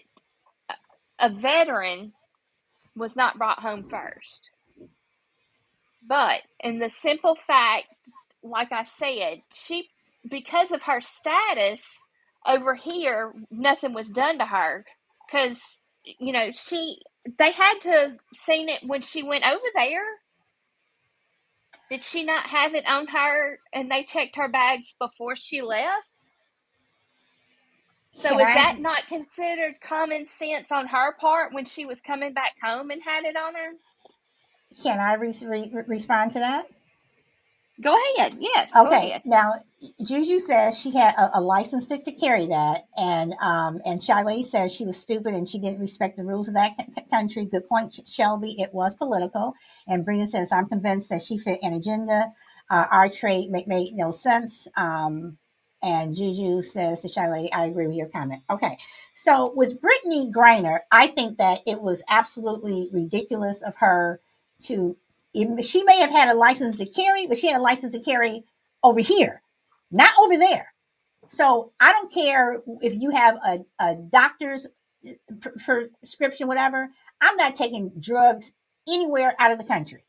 a veteran was not brought home first. But in the simple fact, like I said, she because of her status over here, nothing was done to her because you know she they had to have seen it when she went over there. Did she not have it on her and they checked her bags before she left? So can is i that not considered common sense on her part when she was coming back home and had it on her? can i re- re- respond to that Go ahead. Yes, Okay, ahead. now Juju says she had a, a license to, to carry that, and um, and Shiley says she was stupid and she didn't respect the rules of that c- country. Good point, Shelby. It was political. And Brina says I'm convinced that she fit an agenda. Uh, our trade made, made no sense. Um, and Juju says to Shiley, I agree with your comment. Okay, so with Brittney Griner, I think that it was absolutely ridiculous of her to she may have had a license to carry, but she had a license to carry over here, not over there. So I don't care if you have a, a doctor's prescription, whatever. I'm not taking drugs anywhere out of the country.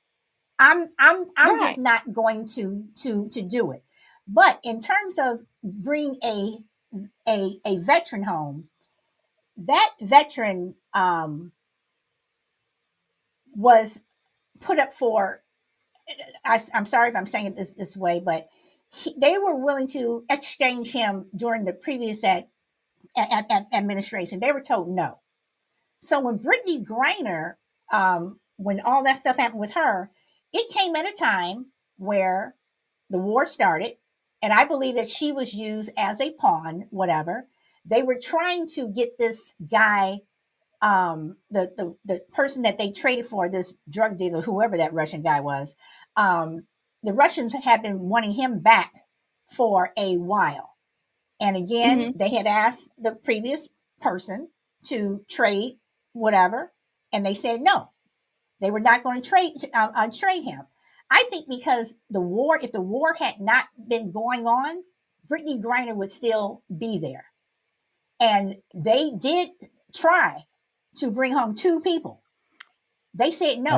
I'm I'm I'm Right. just not going to to to do it. But in terms of bring a a a veteran home, that veteran um, was put up for I, am sorry if I'm saying it this, this way, but he, they were willing to exchange him during the previous ad, ad, ad, administration. They were told no. So when Brittney Griner, um, when all that stuff happened with her, it came at a time where the war started, and I believe that she was used as a pawn, whatever. They were trying to get this guy um, the, the the person that they traded for, this drug dealer, whoever that Russian guy was, um, the Russians had been wanting him back for a while. And again, Mhm. they had asked the previous person to trade whatever, and they said no. They were not going to trade uh, uh, trade him. I think because the war, if the war had not been going on, Brittney Griner would still be there. And they did try to bring home two people. They said no.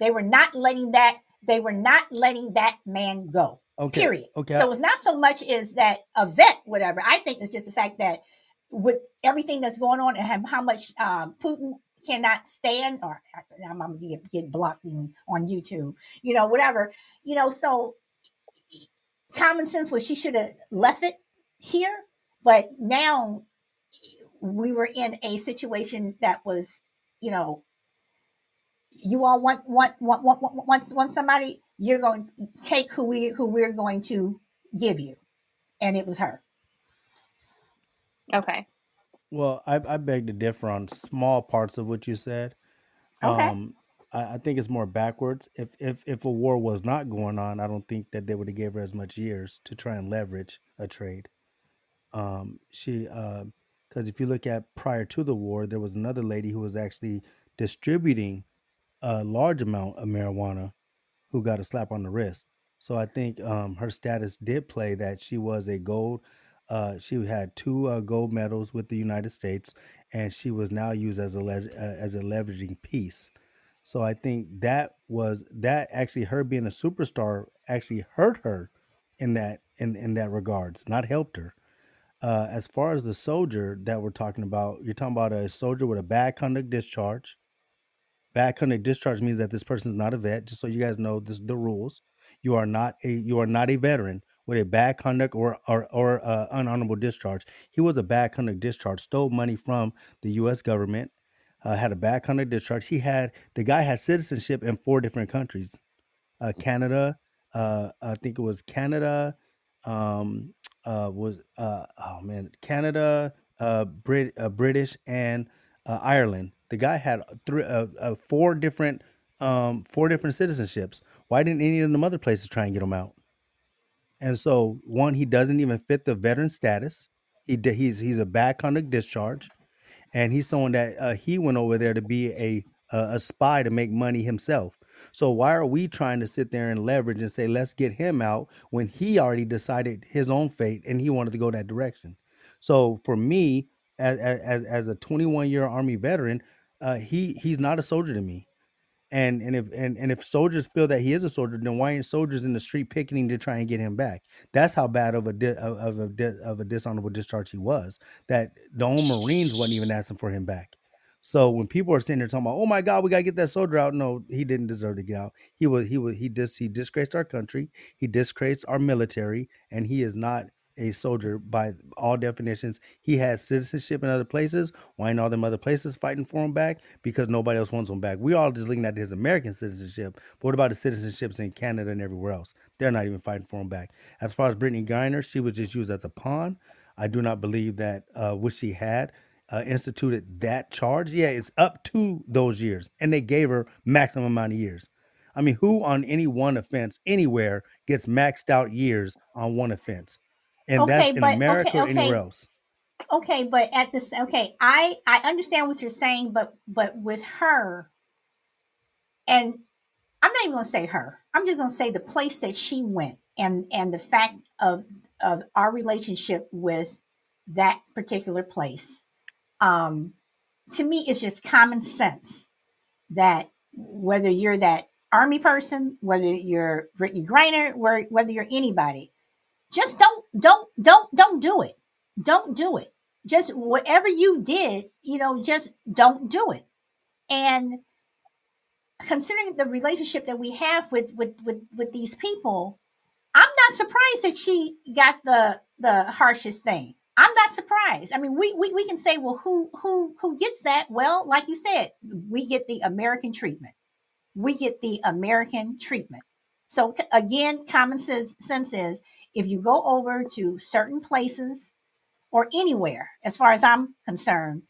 They were not letting that. They were not letting that man go. okay. Period. Okay. So it's not so much as that a vet, whatever. I think it's just the fact that with everything that's going on and how- how much um, Putin cannot stand, or I'm, I'm gonna get, get blocked in, on YouTube, you know, whatever, you know. So common sense was she should have left it here, but now we were in a situation that was, you know, you all want want want want want, want, want somebody, you're going to take who we who we're going to give you, and it was her. Okay. Well, I, I beg to differ on small parts of what you said. Okay. Um, I, I think it's more backwards. If if if a war was not going on, I don't think that they would have gave her as much years to try and leverage a trade. Um, she because if you look at prior to the war, there was another lady who was actually distributing a large amount of marijuana who got a slap on the wrist. So I think um, her status did play that she was a gold. Uh, she had two uh, gold medals with the United States, and she was now used as a le- uh, as a leveraging piece. So I think that was that actually her being a superstar actually hurt her in that in in that regards, not helped her. Uh, as far as the soldier that we're talking about, you're talking about a soldier with a bad conduct discharge Bad conduct discharge means that this person is not a vet. Just so you guys know this, the rules. You are not a you are not a veteran with a bad conduct or or, or uh, unhonorable discharge. He was a bad conduct discharge, stole money from the U.S. government, uh, had a bad conduct discharge. He had the guy had citizenship in four different countries uh, Canada. Uh, I think it was Canada. Um, uh, was uh, oh man, Canada, uh, Brit, uh, British, and uh, Ireland. The guy had three, uh, uh, four different, um, four different citizenships. Why didn't any of them other places try and get him out? And so, one, he doesn't even fit the veteran status. He he's he's a bad conduct discharge, and he's someone that uh, he went over there to be a, a a spy to make money himself. So why are we trying to sit there and leverage and say let's get him out when he already decided his own fate and he wanted to go that direction? So for me, as as as a 21 year army veteran, uh, he he's not a soldier to me. And and if and, and if soldiers feel that he is a soldier, then why aren't soldiers in the street picketing to try and get him back? That's how bad of a di- of a di- of a dishonorable discharge he was. That the own Marines wasn't even asking for him back. So when people are sitting there talking about, "Oh my God, we gotta get that soldier out," no, he didn't deserve to get out. He was he was he dis he disgraced our country. He disgraced our military, and he is not a soldier by all definitions. He had citizenship in other places. Why ain't all them other places fighting for him back? Because nobody else wants him back. We all just looking at his American citizenship. But what about the citizenships in Canada and everywhere else? They're not even fighting for him back. As far as Brittney Griner, she was just used as a pawn. I do not believe that uh, what she had uh, instituted that charge. Yeah, it's up to those years, and they gave her maximum amount of years. I mean, who on any one offense anywhere gets maxed out years on one offense? And that's in but America okay, or anywhere okay, else. okay, but at this, okay, I I understand what you're saying, but but with her, and I'm not even gonna say her. I'm just gonna say the place that she went, and and the fact of of our relationship with that particular place. Um, to me, it's just common sense that whether you're that army person, whether you're Brittney Griner, whether you're anybody, just don't don't don't don't do it. Don't do it. Just whatever you did, you know, just don't do it. And considering the relationship that we have with with with, with these people, I'm not surprised that she got the the harshest thing. I'm not surprised. I mean, we, we we can say, well, who who who gets that? Well, like you said, we get the American treatment. We get the American treatment. So again, common sense, sense is if you go over to certain places or anywhere, as far as I'm concerned,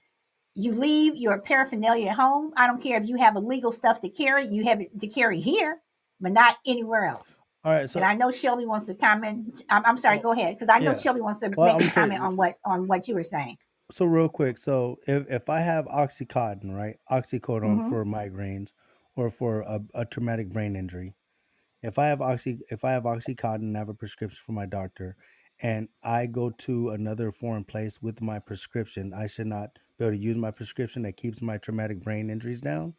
you leave your paraphernalia at home. I don't care if you have illegal stuff to carry, you have it to carry here, but not anywhere else. All right, And so I know Shelby wants to comment. I'm, I'm sorry, well, go ahead, because I know yeah. Shelby wants to make a comment on what on what you were saying. so real quick. So if if I have oxycontin, right, oxycodone hmm for migraines or for a, a traumatic brain injury, if I have oxy if I have oxycontin and I have a prescription from my doctor, and I go to another foreign place with my prescription, I should not be able to use my prescription that keeps my traumatic brain injuries down.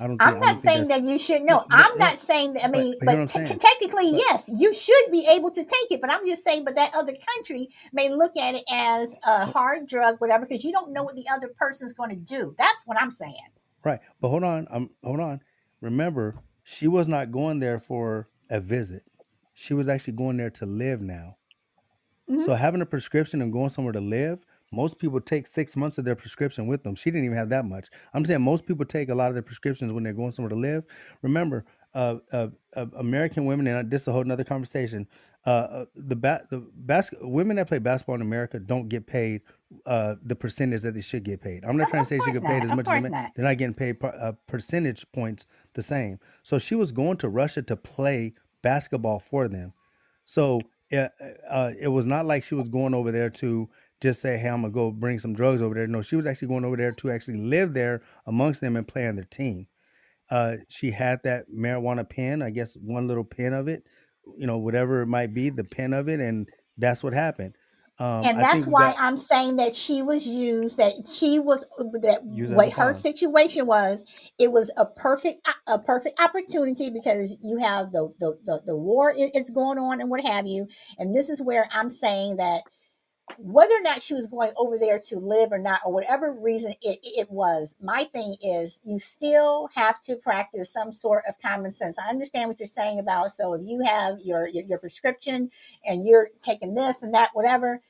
I don't think I'm not don't saying that you should. no, No, I'm no, not saying that. I mean, but t- t- technically, But yes, you should be able to take it. But I'm just saying, but that other country may look at it as a hard drug, whatever, because you don't know what the other person's going to do. That's what I'm saying. Right. But hold on. Um, hold on. Remember, she was not going there for a visit. She was actually going there to live now. Mhm. So having a prescription and going somewhere to live, most people take six months of their prescription with them. She didn't even have that much. I'm saying most people take a lot of their prescriptions when they're going somewhere to live. Remember, uh, uh, uh American women, and this is a whole nother conversation. Uh, uh, the ba- the bas- women that play basketball in America don't get paid uh, the percentage that they should get paid. I'm not Of, trying to say she get paid not. as Of much as men. not. They're not getting paid per, uh, percentage points the same. So she was going to Russia to play basketball for them. So it, uh, it was not like she was going over there to just say, "Hey, I'm gonna go bring some drugs over there." No, she was actually going over there to actually live there amongst them and play on their team. Uh, she had that marijuana pen, I guess one little pin of it, you know, whatever it might be, the pin of it, and that's what happened. Um, and that's why that I'm saying that she was used that she was that used as a what her situation was it was a perfect a perfect opportunity because you have the the the, the war is going on and what have you and this is where I'm saying that whether or not she was going over there to live or not or whatever reason it, it was my thing is you still have to practice some sort of common sense. I understand what you're saying about so if you have your your, your prescription and you're taking this and that whatever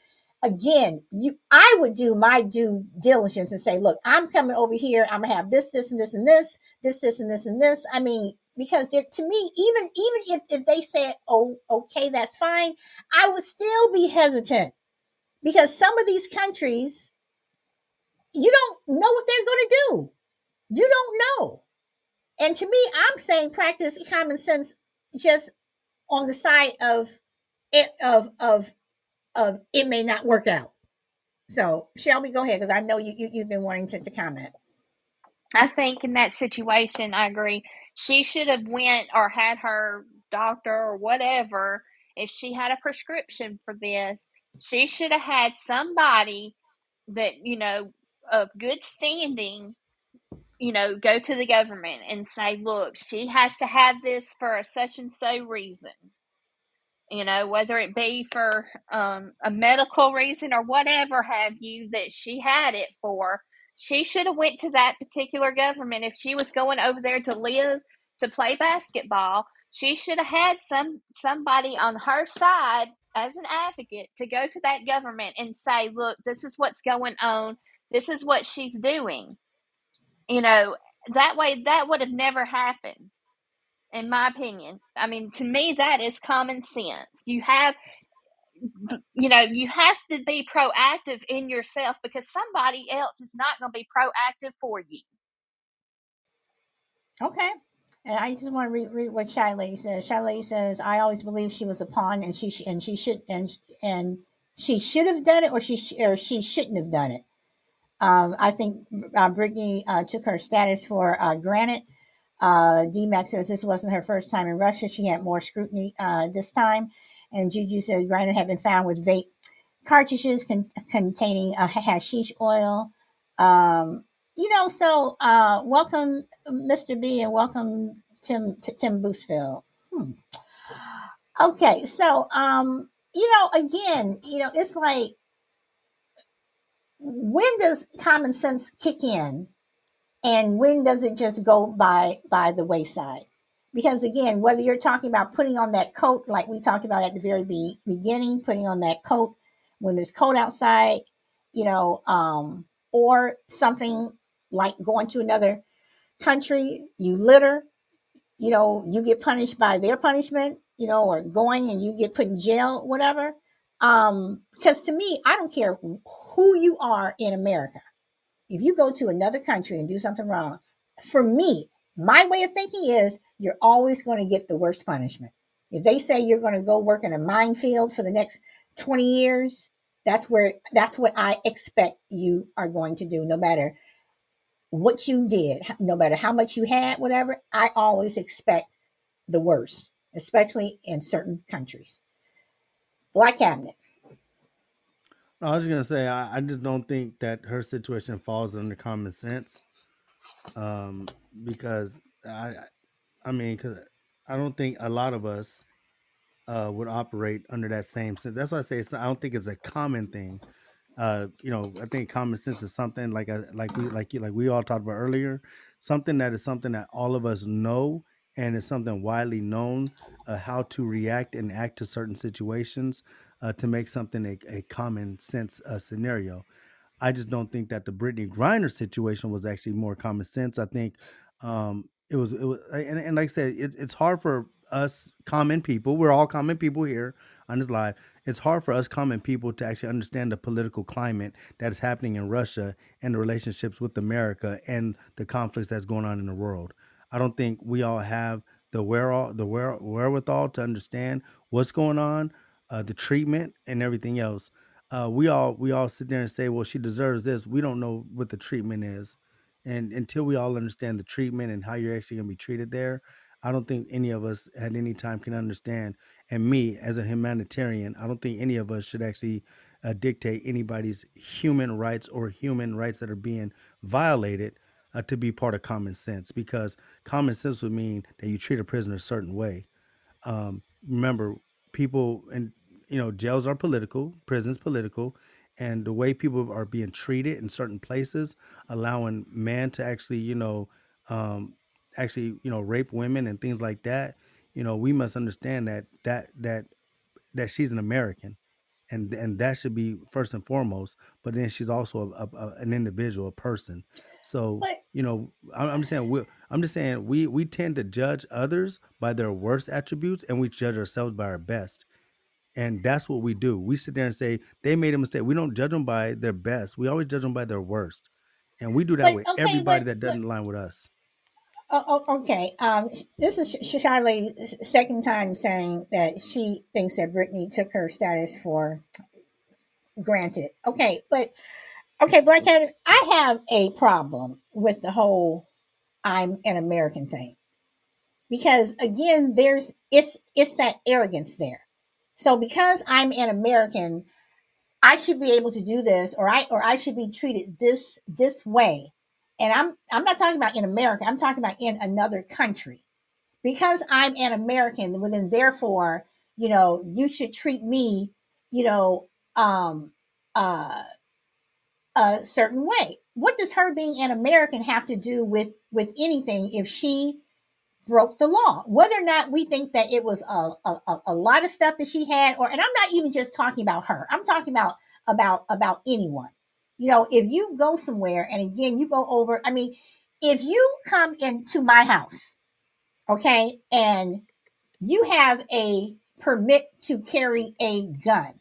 again you i would do my due diligence and say look i'm coming over here. I'm gonna have this this and this and this this this and this and this. I mean because to me even even if, if they said oh okay that's fine i would still be hesitant because some of these countries you don't know what they're going to do you don't know and to me i'm saying practice common sense just on the side of it of of of it may not work out so shelby go ahead because i know you, you you've been wanting to, to comment I think in that situation, I agree. She should have went or had her doctor or whatever. If she had a prescription for this, she should have had somebody that you know of good standing. You know, go to the government and say, "Look, she has to have this for a such and so reason." You know, whether it be for um, a medical reason or whatever have you that she had it for she should have went to that particular government if she was going over there to live to play basketball she should have had some somebody on her side as an advocate to go to that government and say look this is what's going on. This is what she's doing. You know that way that would have never happened in my opinion. I mean to me that is common sense. You have you know, you have to be proactive in yourself because somebody else is not going to be proactive for you. okay and i just want to read, read what Shiley says Shiley says i always believed she was a pawn and she sh- and she should and and she should have done it or she sh- or she shouldn't have done it um, I think uh, Brittney uh, took her status for uh, granted. Uh, DMAX says this wasn't her first time in Russia. She had more scrutiny uh, this time. And Juju says Griner had been found with vape cartridges con- containing uh, hashish oil. Um, you know, so uh, welcome, Mr. B, and welcome, Tim t- Tim Booseville. Hmm. Okay, so um, you know, again, you know, it's like when does common sense kick in and when does it just go by by the wayside because again whether you're talking about putting on that coat like we talked about at the very be- beginning putting on that coat when there's cold outside you know um or something like going to another country you litter you know you get punished by their punishment you know or going and you get put in jail whatever um because to me i don't care who you are in america if you go to another country and do something wrong, for me, my way of thinking is you're always going to get the worst punishment. If they say you're going to go work in a minefield for the next 20 years, that's where that's what I expect you are going to do no matter what you did, no matter how much you had, whatever. I always expect the worst, especially in certain countries. Black cabinet. I was gonna say I, I just don't think that her situation falls under common sense, um, because I, I mean, because I don't think a lot of us uh, would operate under that same sense. That's why I say I don't think it's a common thing, Uh, you know, I think common sense is something like a like we like you like we all talked about earlier, something that is something that all of us know and it's something widely known uh, how to react and act to certain situations uh, to make something a, a common sense uh, scenario. I just don't think that the Brittney Griner situation was actually more common sense. I think um, it was, it was, and, and like I said, it, it's hard for us common people. We're all common people here on this live. It's hard for us common people to actually understand the political climate that is happening in Russia and the relationships with America and the conflicts that's going on in the world. I don't think we all have the where the where, wherewithal to understand what's going on, uh, the treatment and everything else uh, we all we all sit there and say, well, she deserves this. We don't know what the treatment is, and until we all understand the treatment and how you're actually going to be treated there, I don't think any of us at any time can understand. And me, as a humanitarian, I don't think any of us should actually uh, dictate anybody's human rights or human rights that are being violated uh, to be part of common sense, because common sense would mean that you treat a prisoner a certain way. Um, remember, people and you know, jails are political, prisons political, and the way people are being treated in certain places, allowing men to actually, you know, um, actually, you know, rape women and things like that. You know, we must understand that that that that she's an American, and and that should be first and foremost. But then she's also a, a, an individual, a person. So But you know, I'm, I'm just saying we. I'm just saying we we tend to judge others by their worst attributes, and we judge ourselves by our best. And that's what we do. We sit there and say they made a mistake. We don't judge them by their best. We always judge them by their worst. And we do that but with okay, everybody but that doesn't align with us. Oh, oh, okay. Um, this is Sh- Shiley's second time saying that she thinks that Brittney took her status for granted. Okay, but okay, Black I have a problem with the whole "I'm an American" thing because again, there's it's it's that arrogance there. So because I'm an American, I should be able to do this, or I or I should be treated this this way. And I'm I'm not talking about in America. I'm talking about in another country. Because I'm an American, well then therefore, you know, you should treat me, you know, um, uh, a certain way. What does her being an American have to do with with anything if she broke the law? Whether or not we think that it was a, a- a lot of stuff that she had, or and I'm not even just talking about her. I'm talking about about about anyone. You know, if you go somewhere and again you go over, I mean, if you come into my house, okay, and you have a permit to carry a gun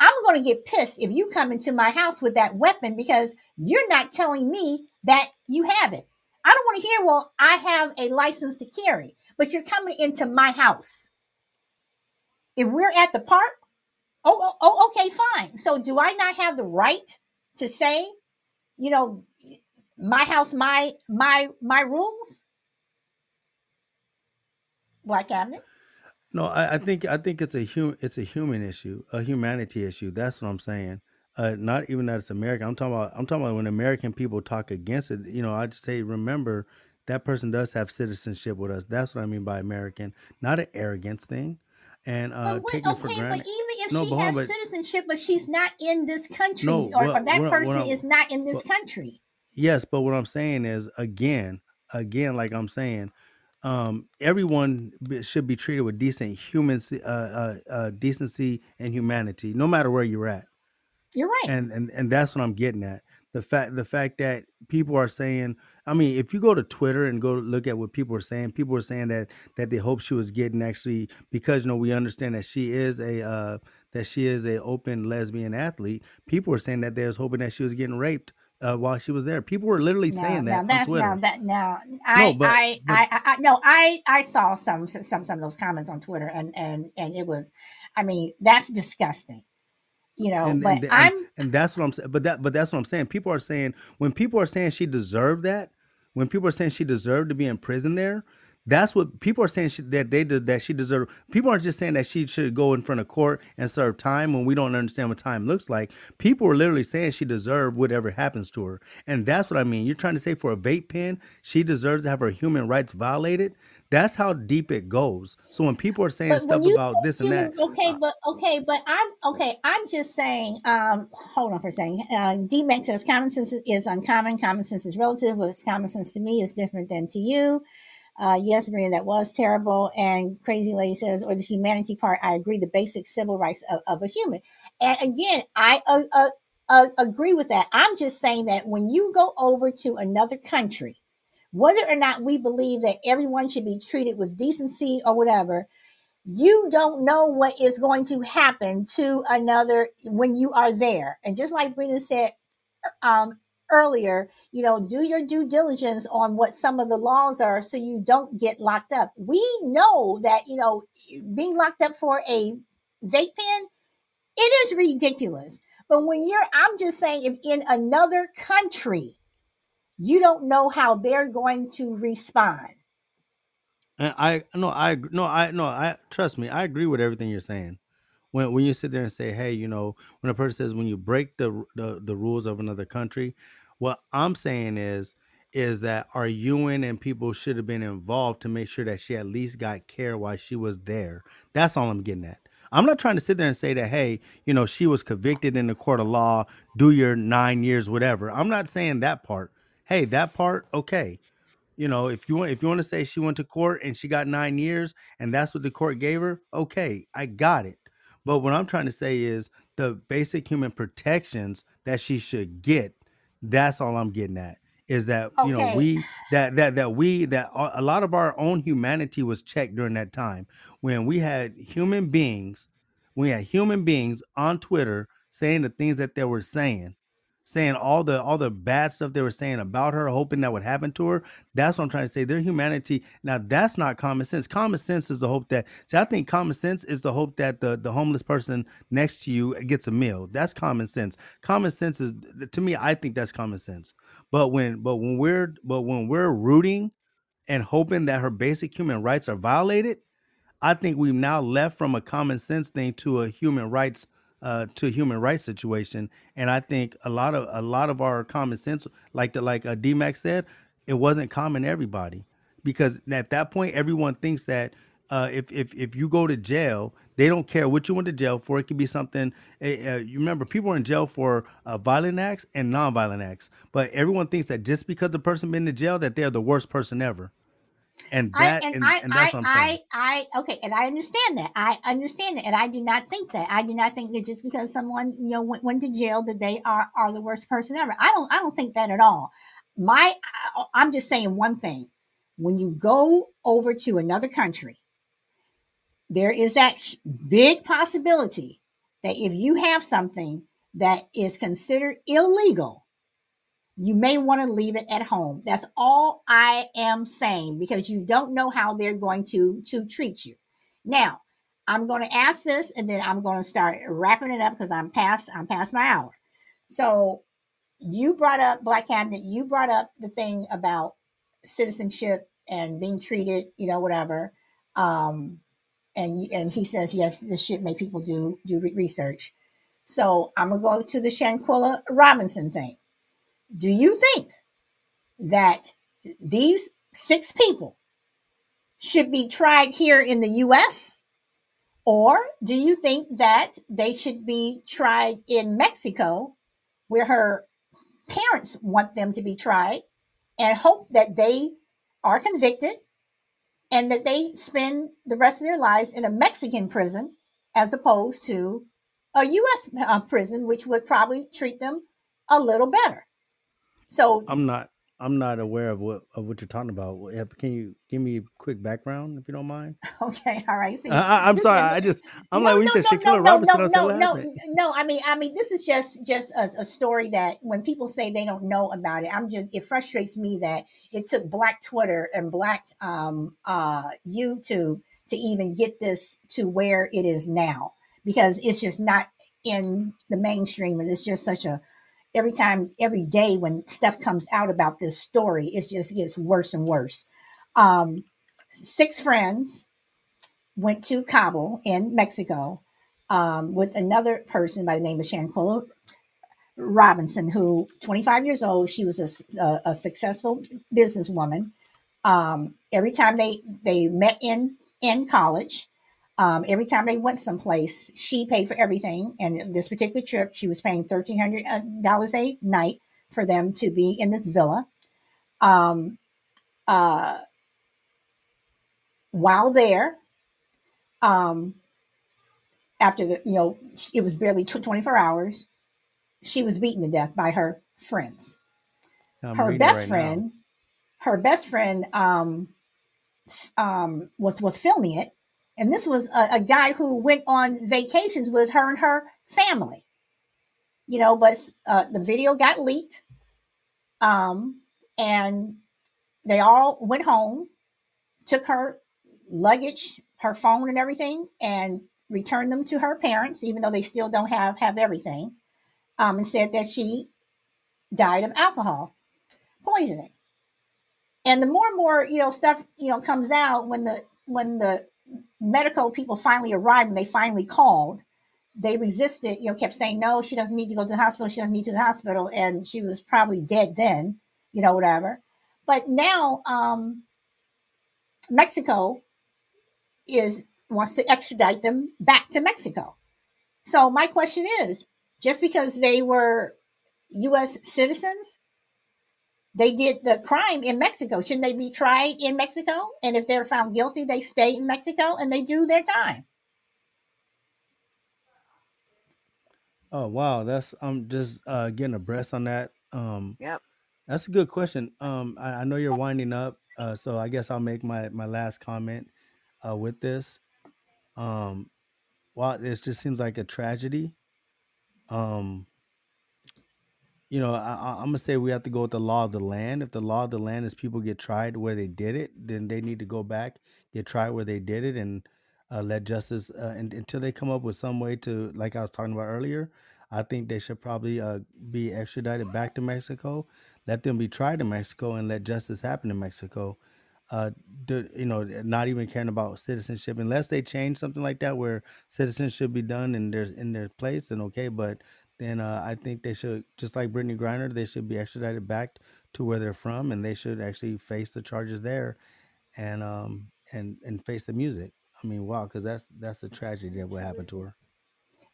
I'm going to get pissed if you come into my house with that weapon because you're not telling me that you have it. I don't want to hear, well, I have a license to carry, but you're coming into my house. If we're at the park, oh, oh, oh, okay, fine. So do I not have the right to say, you know, my house, my my my rules? Black cabinet. No, I, I think I think it's a hum, it's a human issue, a humanity issue. That's what I'm saying. Uh, not even that it's American. I'm talking about I'm talking about when American people talk against it. You know, I just say remember that person does have citizenship with us. That's what I mean by American, not an arrogance thing, and uh, But wait, taking it for okay, but even if No, she on, has citizenship, but she's not in this country, no, or, or that what, person is not in this country. Yes, but what I'm saying is again, again, like I'm saying, um, everyone should be treated with decent human, uh, uh, uh, decency and humanity, no matter where you're at. You're right. And and and that's what I'm getting at. The fact the fact that people are saying, I mean, if you go to Twitter and go look at what people are saying, people are saying that that they hope she was getting actually because you know we understand that she is a uh, that she is a open lesbian athlete. People are saying that they was hoping that she was getting raped uh, while she was there. People were literally Now, saying that on that's now Twitter. that now No, I but I but I I I- no I I saw some some some of those comments on Twitter and and and it was, I mean that's disgusting, you know. and But and and I'm and that's what I'm saying. But that but that's what I'm saying. People are saying when people are saying she deserved that, when people are saying she deserved to be in prison there, That's what people are saying she, that they did that she deserved. People aren't just saying that she should go in front of court and serve time when we don't understand what time looks like. People are literally saying she deserved whatever happens to her, and that's what I mean. You're trying to say for a vape pen, she deserves to have her human rights violated. That's how deep it goes. So when people are saying But stuff about this and that, okay, uh, but okay, but I'm okay. I'm just saying. Um, hold on for a second. Uh, D-Mac says common sense is uncommon. Common sense is relative. What's common sense to me is different than to you. Uh, yes, Maria, that was terrible. And Crazy Lady says, or the humanity part, I agree. The basic civil rights of, of a human. And again, I uh, uh, uh, agree with that. I'm just saying that when you go over to another country, whether or not we believe that everyone should be treated with decency or whatever, you don't know what is going to happen to another when you are there. And just like Brina said um, earlier, you know, do your due diligence on what some of the laws are so you don't get locked up. We know that, you know, being locked up for a vape pen, it is ridiculous. But when you're, I'm just saying, if in another country, you don't know how they're going to respond. and I no, I no, I no, I trust me. I agree with everything you're saying. When when you sit there and say, hey, you know, when a person says when you break the the, the rules of another country, what I'm saying is is that our UN and people should have been involved to make sure that she at least got care while she was there. That's all I'm getting at. I'm not trying to sit there and say that, hey, you know, she was convicted in the court of law, do your nine years, whatever. I'm not saying that part. Hey, that part, okay. You know, if you want if you want to say she went to court and she got nine years and that's what the court gave her, okay, I got it. But what I'm trying to say is the basic human protections that she should get, that's all I'm getting at. Is that you know we that that that we that a a lot of our own humanity was checked during that time when we had human beings, we had human beings on Twitter saying the things that they were saying, saying all the all the bad stuff they were saying about her, hoping that would happen to her that's what I'm trying to say. Their humanity. Now that's not common sense. Common sense is the hope that. See, I think common sense is the hope that the the homeless person next to you gets a meal. That's common sense. Common sense is to me. I think that's common sense. But when but when we're but when we're rooting and hoping that her basic human rights are violated, I think we've now left from a common sense thing to a human rights uh, to human rights situation, and I think a lot of a lot of our common sense, like the like uh, DMAX said, it wasn't common everybody because at that point everyone thinks that uh, if if if you go to jail, they don't care what you went to jail for. It could be something. Uh, you remember, people are in jail for uh, violent acts and non-violent acts, but everyone thinks that just because the person been to jail, that they're the worst person ever, and I that and and, I and that's I what I'm saying. I I okay, and I understand that. I understand that, and I do not think that. I do not think that just because someone you know went, went to jail that they are are the worst person ever. I don't I don't think that at all. My I- I'm just saying one thing. When you go over to another country, there is that big possibility that if you have something that is considered illegal, you may want to leave it at home. That's all I am saying because you don't know how they're going to to treat you. Now, I'm going to ask this and then I'm going to start wrapping it up because I'm past I'm past my hour. So, you brought up Black Cabinet, you brought up the thing about citizenship and being treated, you know, whatever. Um and and he says yes, this should make people do do re- research. So, I'm going to go to the Shanquella Robinson thing. Do you think that these six people should be tried here in the US? Or do you think that they should be tried in Mexico, where her parents want them to be tried, and hope that they are convicted and that they spend the rest of their lives in a Mexican prison as opposed to a US uh, prison, which would probably treat them a little better? So I'm not. I'm not aware of what of what you're talking about. Can you give me a quick background if you don't mind? Okay, all right. See, I, I'm sorry. I just I'm no, like when no, said no, no, Shaquilla no, Robinson, I no, no, no, no. I mean, I mean, this is just just a, a story that when people say they don't know about it, I'm just it frustrates me that it took Black Twitter and Black um, uh, YouTube to even get this to where it is now because it's just not in the mainstream, and it's just such a every time every day when stuff comes out about this story, it just gets worse and worse. Um, six friends went to Cabo in Mexico um, with another person by the name of Shanquella Robinson, who 25 years old, she was a, a, a successful businesswoman. Um, every time they they met in in college, um, every time they went someplace, she paid for everything. And this particular trip, she was paying thirteen hundred uh, dollars a night for them to be in this villa. Um, uh, while there, um, after the you know it was barely 24 hours she was beaten to death by her friends I'm her best right friend now. her best friend um um was was filming it and this was a, a guy who went on vacations with her and her family. You know but uh, the video got leaked um and they all went home took her luggage her phone and everything and returned them to her parents even though they still don't have have everything um and said that she died of alcohol poisoning. And the more and more you know stuff you know comes out when the when the medical people finally arrived and they finally called. They resisted you know kept saying no she doesn't need to go to the hospital. She doesn't need to the hospital. And she was probably dead then you know whatever. But now um mexico is wants to extradite them back to mexico. So my question is just because they were us citizens they did the crime in Mexico. Shouldn't they be tried in Mexico? And if they're found guilty, they stay in Mexico and they do their time. Oh wow, that's I'm just uh, getting abreast on that. Um, Yep. that's a good question. Um, I, I know you're winding up, uh, so I guess I'll make my my last comment uh, with this. Um, wow, this just seems like a tragedy. Um, you know, I, I'm gonna say we have to go with the law of the land. If the law of the land is people get tried where they did it, then they need to go back, get tried where they did it, and uh, let justice uh, and, until they come up with some way to, like I was talking about earlier. I think they should probably uh, be extradited back to Mexico, let them be tried in Mexico, and let justice happen in Mexico. Uh, do, you know, not even caring about citizenship unless they change something like that where citizens should be done in their in their place, then okay. But then uh, I think they should, just like Brittney Griner, they should be extradited back to where they're from, and they should actually face the charges there, and um and and face the music. I mean, wow, because that's that's a tragedy that what happened to her.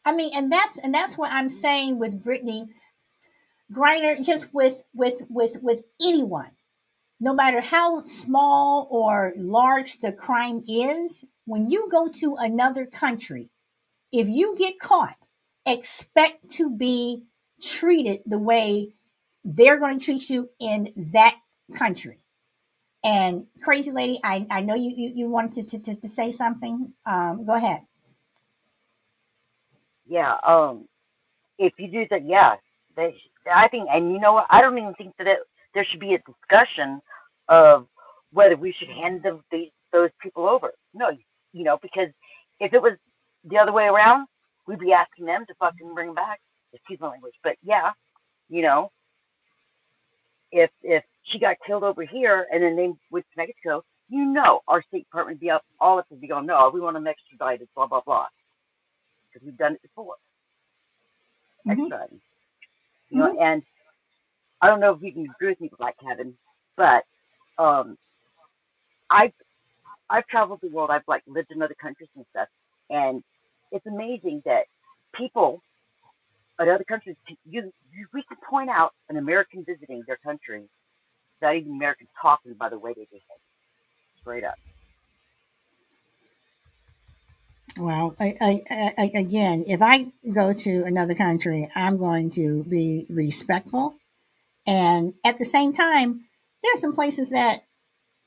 I mean, and that's and that's what I'm saying with Brittney Griner, just with with with with anyone, no matter how small or large the crime is, when you go to another country, if you get caught, expect to be treated the way they're going to treat you in that country. And crazy lady, I, I know you, you, you wanted to, to, to say something. Um, go ahead. Yeah. Um. If you do that, yeah. They, I think, and you know what? I don't even think that it, there should be a discussion of whether we should hand them the, those people over. No, you know, because if it was the other way around, we'd be asking them to fucking bring back. Excuse my language, but yeah, you know, if if she got killed over here and then they went to Mexico, you know, our State Department would be up all up and be going, no, we want them extradited, blah blah blah, because we've done it before, hmm extraditing. You know, and I don't know if you can agree with me, Black Kevin, but um, I've I've traveled the world. I've like lived in other countries and stuff, and it's amazing that people in other countries, you, you we can point out an American visiting their country, not even Americans talking by the way they behave, straight up. Well, I, I, I, again, if I go to another country, I'm going to be respectful. And at the same time, there are some places that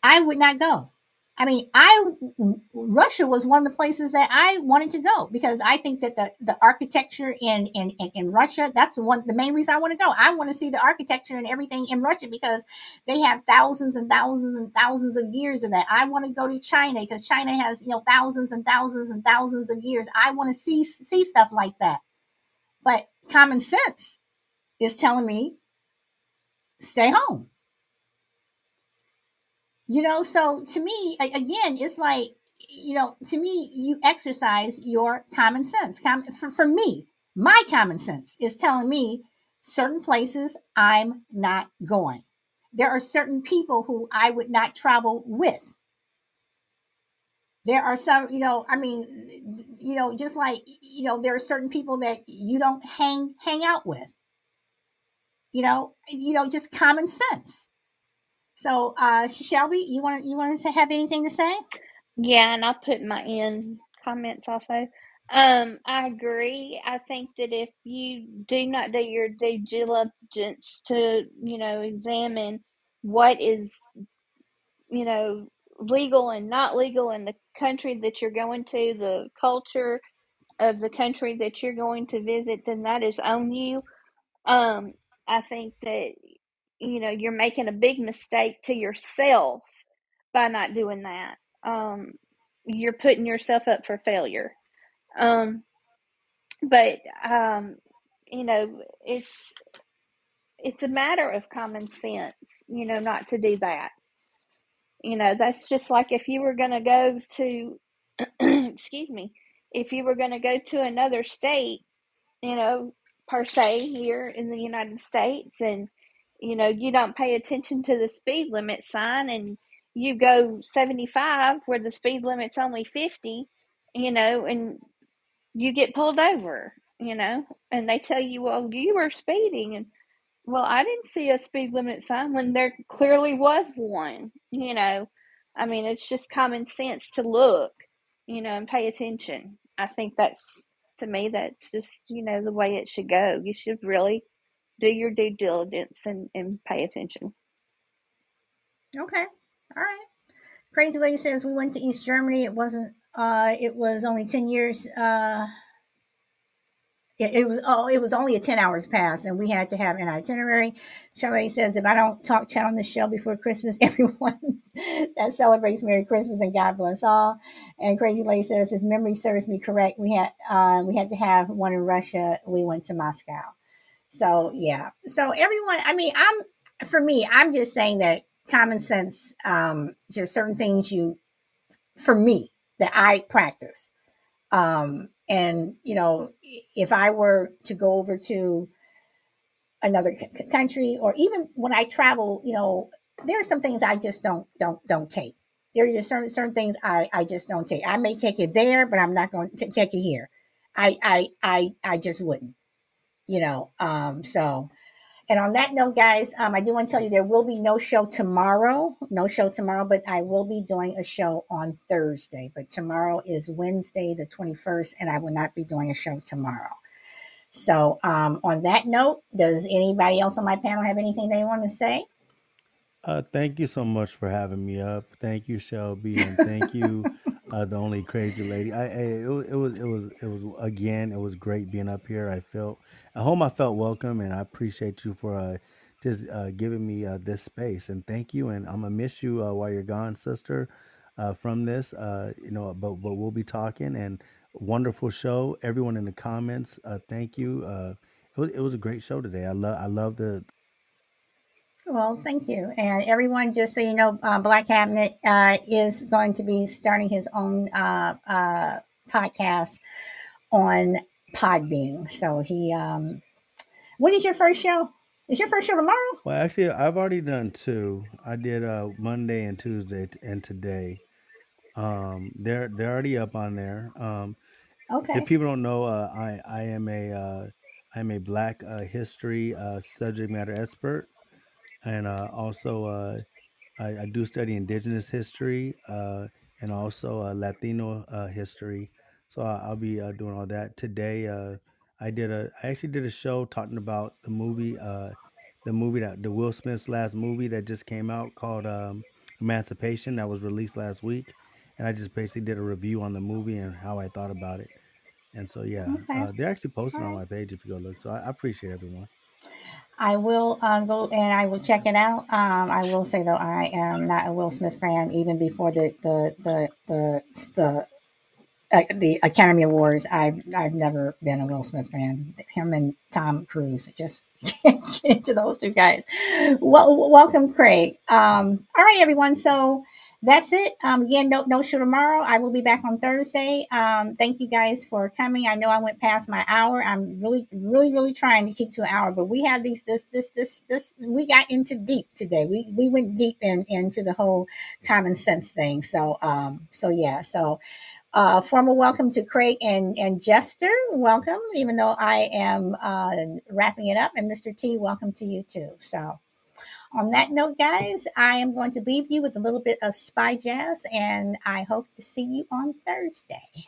I would not go. I mean, I Russia was one of the places that I wanted to go because I think that the, the architecture in, in, in, Russia, that's the one the main reason I want to go. I want to see the architecture and everything in Russia because they have thousands and thousands and thousands of years of that. I want to go to China because China has, you know, thousands and thousands and thousands of years. I want to see see stuff like that. But common sense is telling me stay home. You know, so to me, again, it's like, you know, to me, you exercise your common sense. Com- for, for me, my common sense is telling me certain places I'm not going. There are certain people who I would not travel with. There are some, you know, I mean, you know, just like, you know, there are certain people that you don't hang hang out with. You know, you know, just common sense. So, uh, Shelby, you want you want to have anything to say? Yeah, and I'll put my in comments also. Um, I agree. I think that if you do not do your due diligence to, you know, examine what is, you know, legal and not legal in the country that you're going to, the culture of the country that you're going to visit, then that is on you. Um, I think that, you know, you're making a big mistake to yourself by not doing that. Um, you're putting yourself up for failure. Um, but um, you know, it's it's a matter of common sense, you know, not to do that. You know, that's just like if you were going to go to, excuse me, if you were going to go to another state, you know, per se here in the United States, and you know, you don't pay attention to the speed limit sign, and you go 75 where the speed limit's only 50, you know, and you get pulled over, you know, and they tell you, well, you were speeding. And, well, I didn't see a speed limit sign when there clearly was one, you know. I mean, it's just common sense to look, you know, and pay attention. I think that's, to me, that's just, you know, the way it should go. You should really do your due diligence and, and pay attention. Okay. All right. Crazy Lady says we went to East Germany. It wasn't uh, it was only 10 years. Uh, it, it, was oh, it was only a 10 hours pass, and we had to have an itinerary. Charlotte says, if I don't talk chat on the show before Christmas, everyone that celebrates Merry Christmas and God bless all. And Crazy Lady says, if memory serves me correct, we had uh, we had to have one in Russia. We went to Moscow. So yeah. So everyone, I mean, I'm for me, I'm just saying that common sense, um, just certain things you, for me, that I practice. Um, and you know, if I were to go over to another c- country, or even when I travel, you know, there are some things I just don't don't don't take. There are just certain certain things I I just don't take. I may take it there, but I'm not going to take it here. I I I I just wouldn't. You know, um, so and on that note, guys, um, I do want to tell you there will be no show tomorrow. No show tomorrow, but I will be doing a show on Thursday. But tomorrow is Wednesday, the 21st, and I will not be doing a show tomorrow. So, um, on that note, does anybody else on my panel have anything they want to say? Uh, thank you so much for having me up. Thank you, Shelby, and thank you, uh, the only crazy lady. I, I it, was it was it was it was again it was great being up here. I felt at home. I felt welcome, and I appreciate you for uh, just uh, giving me uh, this space. And thank you. And I'm gonna miss you uh, while you're gone, sister. Uh, from this, uh, you know, but but we'll be talking. And wonderful show. Everyone in the comments, uh, thank you. Uh, it was it was a great show today. I love I love the Well, thank you. And everyone, just so you know, uh, Black Cabinet uh, is going to be starting his own uh, uh, podcast on Podbean. So he, um, when is your first show? Is your first show tomorrow? Well, actually, I've already done two. I did uh Monday and Tuesday t- and today. Um, they're they're already up on there. Um, Okay. if people don't know, uh, I I am a uh, I'm a Black uh, history uh, subject matter expert, and uh, also uh, I, I do study Indigenous history uh, and also uh, Latino uh, history. So I, I'll be uh, doing all that today. Uh, I did a I actually did a show talking about the movie uh, the movie that the Will Smith's last movie that just came out called um, Emancipation that was released last week, and I just basically did a review on the movie and how I thought about it. And so yeah, Okay. uh, they're actually All posted on right. my page if you go look. So I, I appreciate everyone. I will uh, go and I will check it out. Um, I will say though, I am not a Will Smith fan even before the the the the, the uh, the Academy Awards. I've I've never been a Will Smith fan. Him and Tom Cruise just can't get into those two guys. Well, welcome, Craig. Um, all right, everyone. So that's it. Um, again, no, no show tomorrow. I will be back on Thursday. Um, thank you guys for coming. I know I went past my hour. I'm really, really, really trying to keep to an hour, but we have these, this, this, this, this, we got into deep today. We, we went deep in, into the whole common sense thing. So, um, so yeah, so, uh, formal welcome to Craig and, and Jester. Welcome, even though I am uh, wrapping it up. And Mr. T, welcome to you too. So, on that note, guys, I am going to leave you with a little bit of spy jazz, and I hope to see you on Thursday.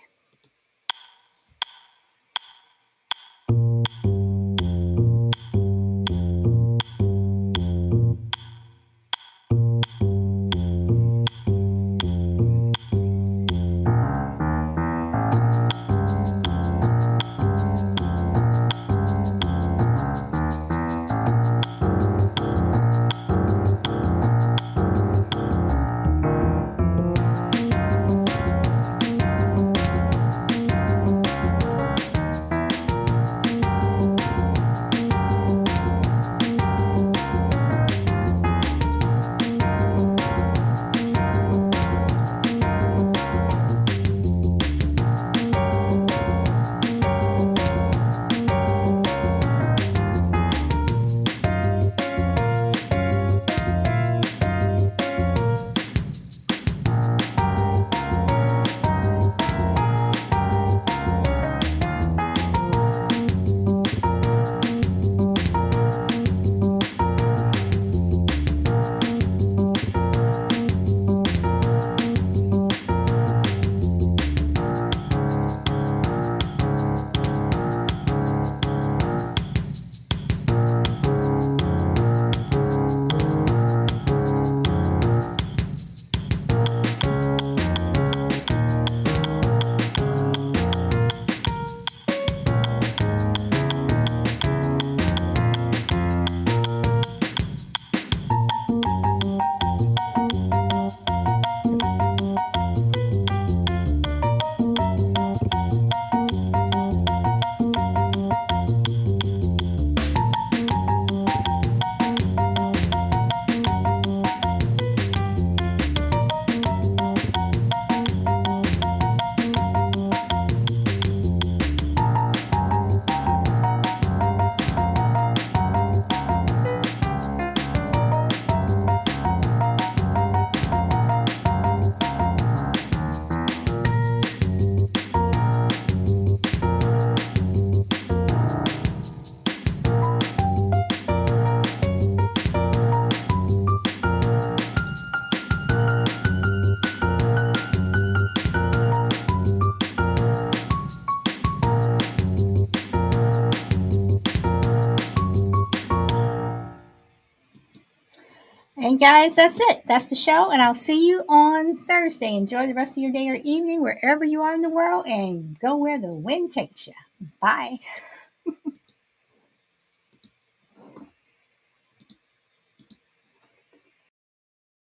Guys, that's it. That's the show. And I'll see you on Thursday. Enjoy the rest of your day or evening, wherever you are in the world, and go where the wind takes you. Bye.